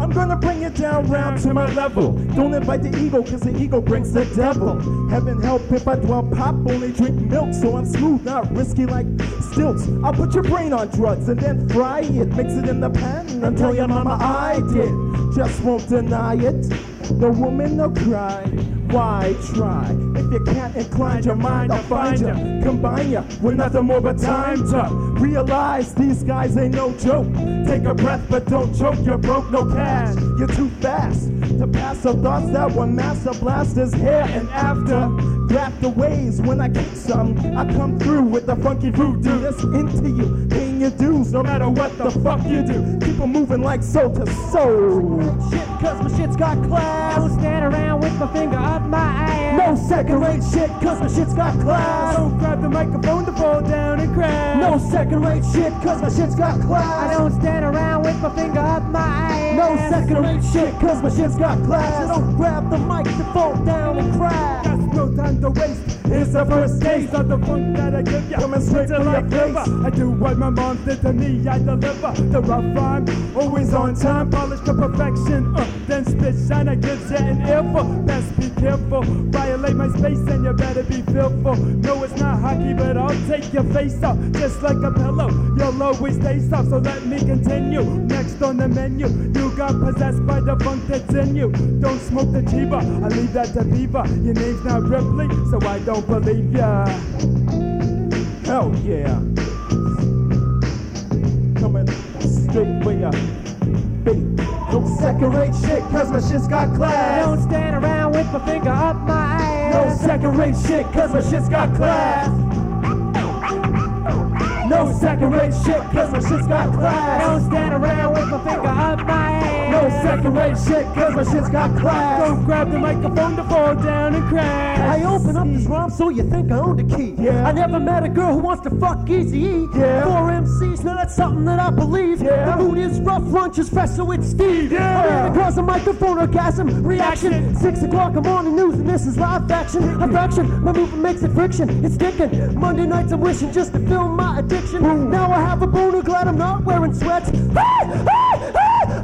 Speaker 16: I'm gonna bring it down round to my level. Don't invite the ego, cause the ego brings the devil. Heaven help if I dwell pop, only drink milk, so I'm smooth, not risky like stilts. I'll put your brain on drugs and then fry it. Mix it in the pan until your mama I did. Just won't deny it. The woman will cry. Why try? If you can't incline your mind, I'll find ya. Combine ya with nothing more but time to realize these guys ain't no joke. Take a breath, but don't choke. You're broke, no cash. You're too fast to pass the thoughts that one master blast his hair and after. Grab the waves when I kick some. I come through with the funky voodoo that's into you. Paying your dues no matter what the fuck you do. Keep 'em moving like soul to soul. Shit, cause my shit's got class.
Speaker 11: I don't stand around with my finger up my ass.
Speaker 16: No second rate shit, cause my shit's got class.
Speaker 11: Don't grab the microphone to fall down and crash.
Speaker 16: No second rate shit, cause my shit's got class.
Speaker 11: I don't stand around with my finger up my ass.
Speaker 16: No second rate shit, cause my shit's got class. I don't grab the mic to fall down and crash.
Speaker 11: No time to waste. Here's the first taste of the funk that I give ya. Coming straight to like liver. I do what my mom did to me, I deliver the rough rhyme. Always on time, polished to perfection. Uh, then spit shine, I gives ya an earful. Best be careful, violate my space and you better be fearful. No, it's not hockey, but I'll take your face off just like a pillow. You'll always stay soft, so let me continue. Next on the menu, you got possessed by the funk that's in you. Don't smoke the chiba, I leave that to Viva. Your name's not Ripley, so I don't believe ya. Hell yeah. Coming straight for ya. Beat.
Speaker 16: No second rate shit, cause my shit's got class.
Speaker 7: Don't stand around with my finger up my ass.
Speaker 16: No second rate shit, cause my shit's got class. No second rate shit, cause my shit's got class.
Speaker 7: Don't stand around with my finger up my ass.
Speaker 16: No second rate shit, cause my shit's got class.
Speaker 11: Don't grab the microphone to fall down and crash.
Speaker 4: I open up this rhyme so you think I own the key.
Speaker 16: Yeah.
Speaker 4: I never met a girl who wants to fuck Easy.
Speaker 16: Yeah.
Speaker 4: Four MCs, now that's something that I believe.
Speaker 16: Yeah.
Speaker 4: The mood is rough, lunch is fresh, so it's Steve.
Speaker 16: Yeah.
Speaker 4: I ran across a microphone orgasm reaction. Six o'clock, I'm on the news, and this is live action. A fraction, my movement makes it friction. It's sticking. Monday nights, I'm wishing just to film my addiction. Now I have a boner, glad I'm not wearing sweats. *laughs* Ah, ah,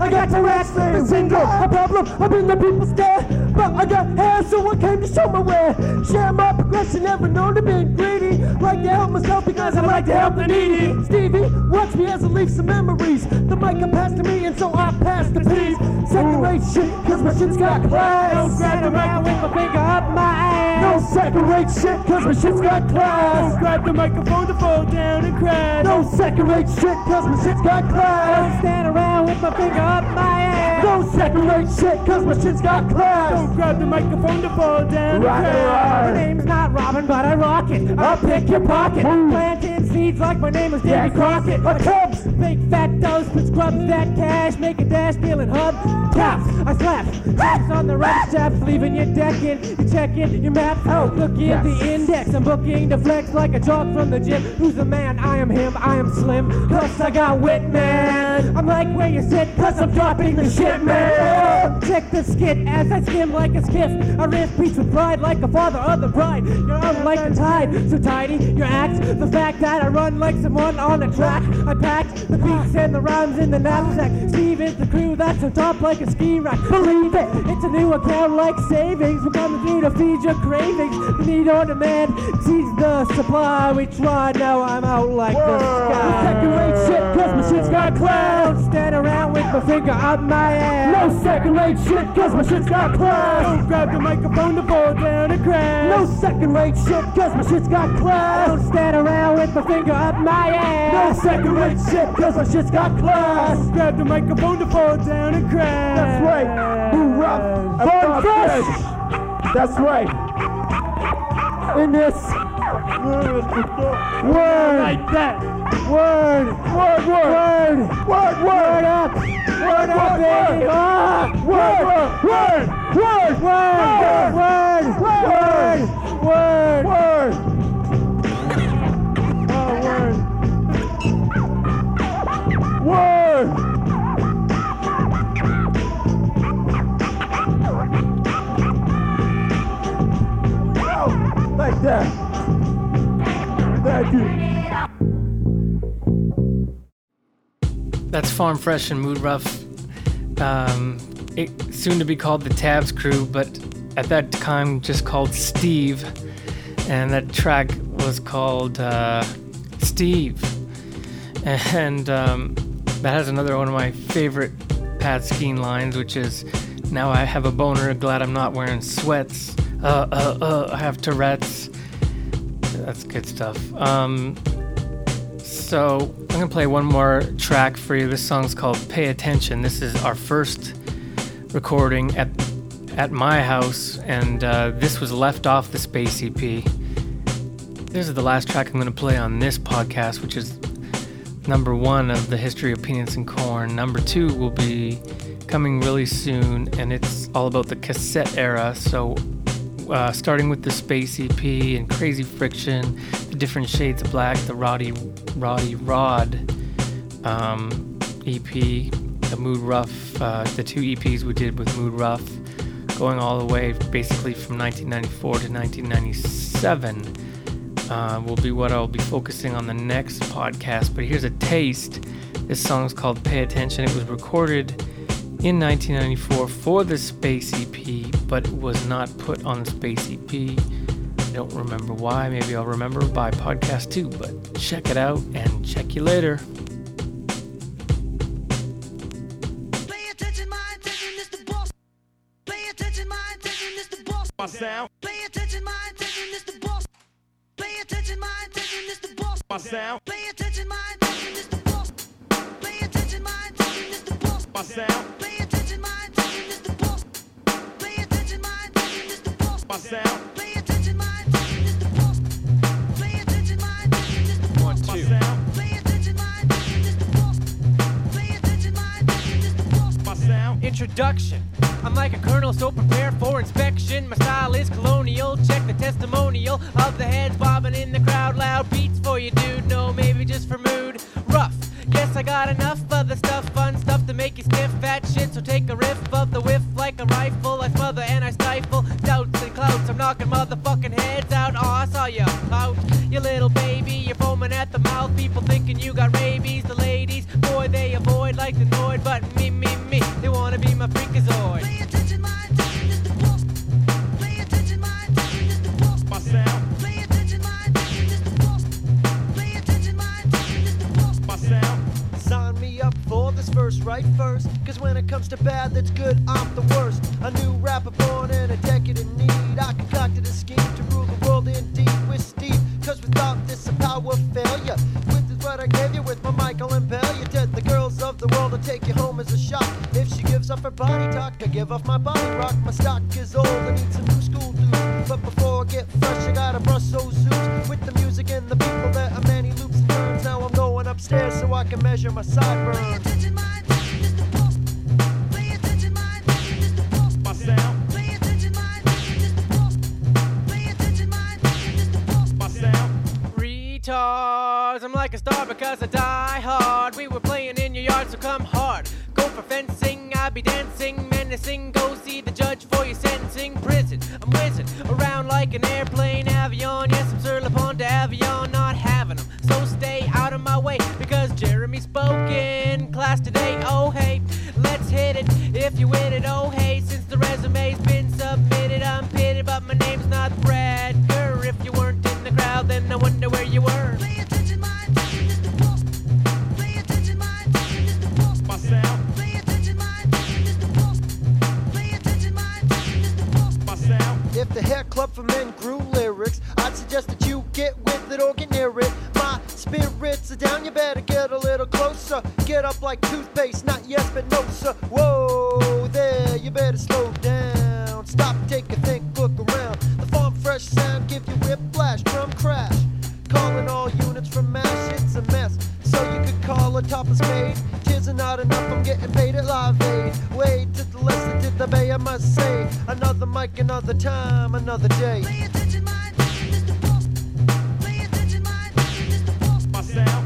Speaker 4: I got Tourette's, the single, a problem. I've been the people's stare, but I got hair, so I came to show my wear. Share my progression, never known to be greedy. Like to help myself because I like to help the needy. Stevie, watch me as I leave some memories. The mic got passed to me, and so I pass the piece. Second rate shit, cause my shit's got class.
Speaker 7: Don't grab the mic with my finger up my ass.
Speaker 4: No second rate shit, cause my shit's got class.
Speaker 11: Don't grab the microphone to fall down and crash.
Speaker 4: No second rate shit, cause my shit's got class.
Speaker 7: Don't stand around with my finger up my ass.
Speaker 4: No second rate shit, cause my shit's got class.
Speaker 11: Don't grab the microphone to fall down
Speaker 4: Right,
Speaker 11: crash.
Speaker 7: My name's not Robin, but I rock it. I'll pick your pocket. Planting like my name is Davy Crockett.
Speaker 4: A Cubs.
Speaker 7: Big fat dose, put scrubs that cash, make a dash, feeling hub. Taps, I slap. Taps on the right straps, leaving your you decking. You checking your maps. Oh, look at the index. I'm booking the flex like a jock from the gym. Who's the man? I am him. I am slim. Cause I got wit, man. I'm like where you sit, cause I'm dropping the shit, man. Check the skit as I skim like a skiff. I riff beats with pride like a father of the bride. You're on like the tide, so tidy your acts. The fact that I run like someone on a track. I packed the beats and the rhymes in the knapsack. Steve is the crew that's on top like a ski rack. Believe it, it's a new account like savings. We're coming through to feed your cravings. We need on demand, seize the supply. We try, now I'm out like the sky.
Speaker 4: Second rate shit, cause my shit's got class.
Speaker 7: Don't stand around with my finger up my ass.
Speaker 4: No second rate shit, cause my shit's got class.
Speaker 11: Don't grab the microphone to fall down and crash.
Speaker 4: No second rate shit, cause my shit's got class.
Speaker 7: Don't stand around with my finger up my ass.
Speaker 4: No second rate shit, cause my shit's got class.
Speaker 11: Grab the microphone to fall down and crash.
Speaker 16: That's right. Who rough?
Speaker 4: Fun fresh.
Speaker 16: That's right.
Speaker 4: In this word,
Speaker 11: Like that.
Speaker 4: Word,
Speaker 16: Word, word.
Speaker 4: word,
Speaker 16: Word,
Speaker 4: word
Speaker 16: word.
Speaker 4: up,
Speaker 16: Word,
Speaker 4: up,
Speaker 16: word,
Speaker 4: baby.
Speaker 16: word.
Speaker 4: Ah,
Speaker 16: Word, word, word.
Speaker 4: word, word, word, word,
Speaker 16: Word.
Speaker 4: oh, word.
Speaker 16: Word. Oh, like that. Thank you.
Speaker 1: That's Farm Fresh and Mood Rough. Um, it, soon to be called the Tabs Crew, but at that time just called Steve. And that track was called uh, Steve. And um, that has another one of my favorite Pat Skeen lines, which is Now I have a boner, glad I'm not wearing sweats. Uh, uh, uh, I have Tourette's. That's good stuff. Um, so I'm gonna play one more track for you. This song's called "Pay Attention." This is our first recording at at my house, and uh, this was left off the Space EP. This is the last track I'm gonna play on this podcast, which is number one of the history of peanuts and corn. Number two will be coming really soon, and it's all about the cassette era. So uh, starting with the Space EP and Crazy Friction, different shades of black, the Roddy Roddy Rod um, EP, the Mood Rough, uh, the two EPs we did with Mood Rough, going all the way basically from 1994 to 1997 uh, will be what I'll be focusing on the next podcast. But here's a taste. This song is called Pay Attention. It was recorded in 1994 for the Space EP, but was not put on the Space EP. I don't remember why. Maybe I'll remember by podcast two, but check it out and check you later.
Speaker 17: My sound. Pay attention, my attention, Mr. Boss. Pay attention, my attention, Mr. Boss. My sound. Pay attention, my attention, Mr. Boss. Pay attention, my attention, Mr. Boss. My sound.
Speaker 7: Introduction. I'm like a colonel, so prepare for inspection. My style is colonial. Check the testimonial of the heads bobbing in the crowd. Loud beats for you, dude. No, maybe just for mood. Rough. Guess I got enough of the stuff, fun stuff to make you stiff. Fat shit, so take a riff of the whiff like a rifle. I smother and I stifle doubts and clouds. I'm knocking motherfucking heads out. Aw, I saw you out. You little baby, you're foaming at the mouth. People thinking you got rabies. The
Speaker 18: right first. Cause when it comes to bad that's good, I'm the worst. A new rapper born in a decadent need. I concocted a scheme to rule the world indeed with Steve. Cause without this, a power failure. With is what I gave you with my Michael and Bell. you dead. the girls of the world will take you home as a shock. If she gives up her body talk, I give off my body rock. My stock is old, I need some new school dudes. But before I get fresh, I gotta brush those suits. With the music and the people, there are many loops and turns. Now I'm going upstairs so I can measure my sideburns.
Speaker 7: I'm like a star because I die hard. We were playing in your yard, so come hard. Go for fencing, I be dancing, menacing. Go see the judge for your sentencing. Prison, I'm whizzing around like an airplane avion. Yes, I'm Sir LePont Avion, not having them. So stay out of my way because Jeremy spoke in class today. Oh, hey, let's hit it if you win it. Oh, hey, since the resume's been submitted, I'm pitted, but my name's not Brad If you weren't in the crowd, then I wonder where you were.
Speaker 17: Pay
Speaker 4: the hair club for men grew lyrics, I'd suggest that you get with it or get near it. My spirits are down, you better get a little closer. Get up like toothpaste, not yes but no, sir. Whoa, there, you better slow down. Stop, take a think, look around. The farm fresh sound give you whiplash, drum crash. Calling all units from MASH, it's a mess. So you could call a topless maid. Tears are not enough, I'm getting paid at Live Aid. Wait to the lesson, to the bay, I must say. Another mic, another time, another day.
Speaker 17: Pay attention, my attention, Mr. Boss. Pay attention, my attention, Mr. Boss.
Speaker 18: My sound.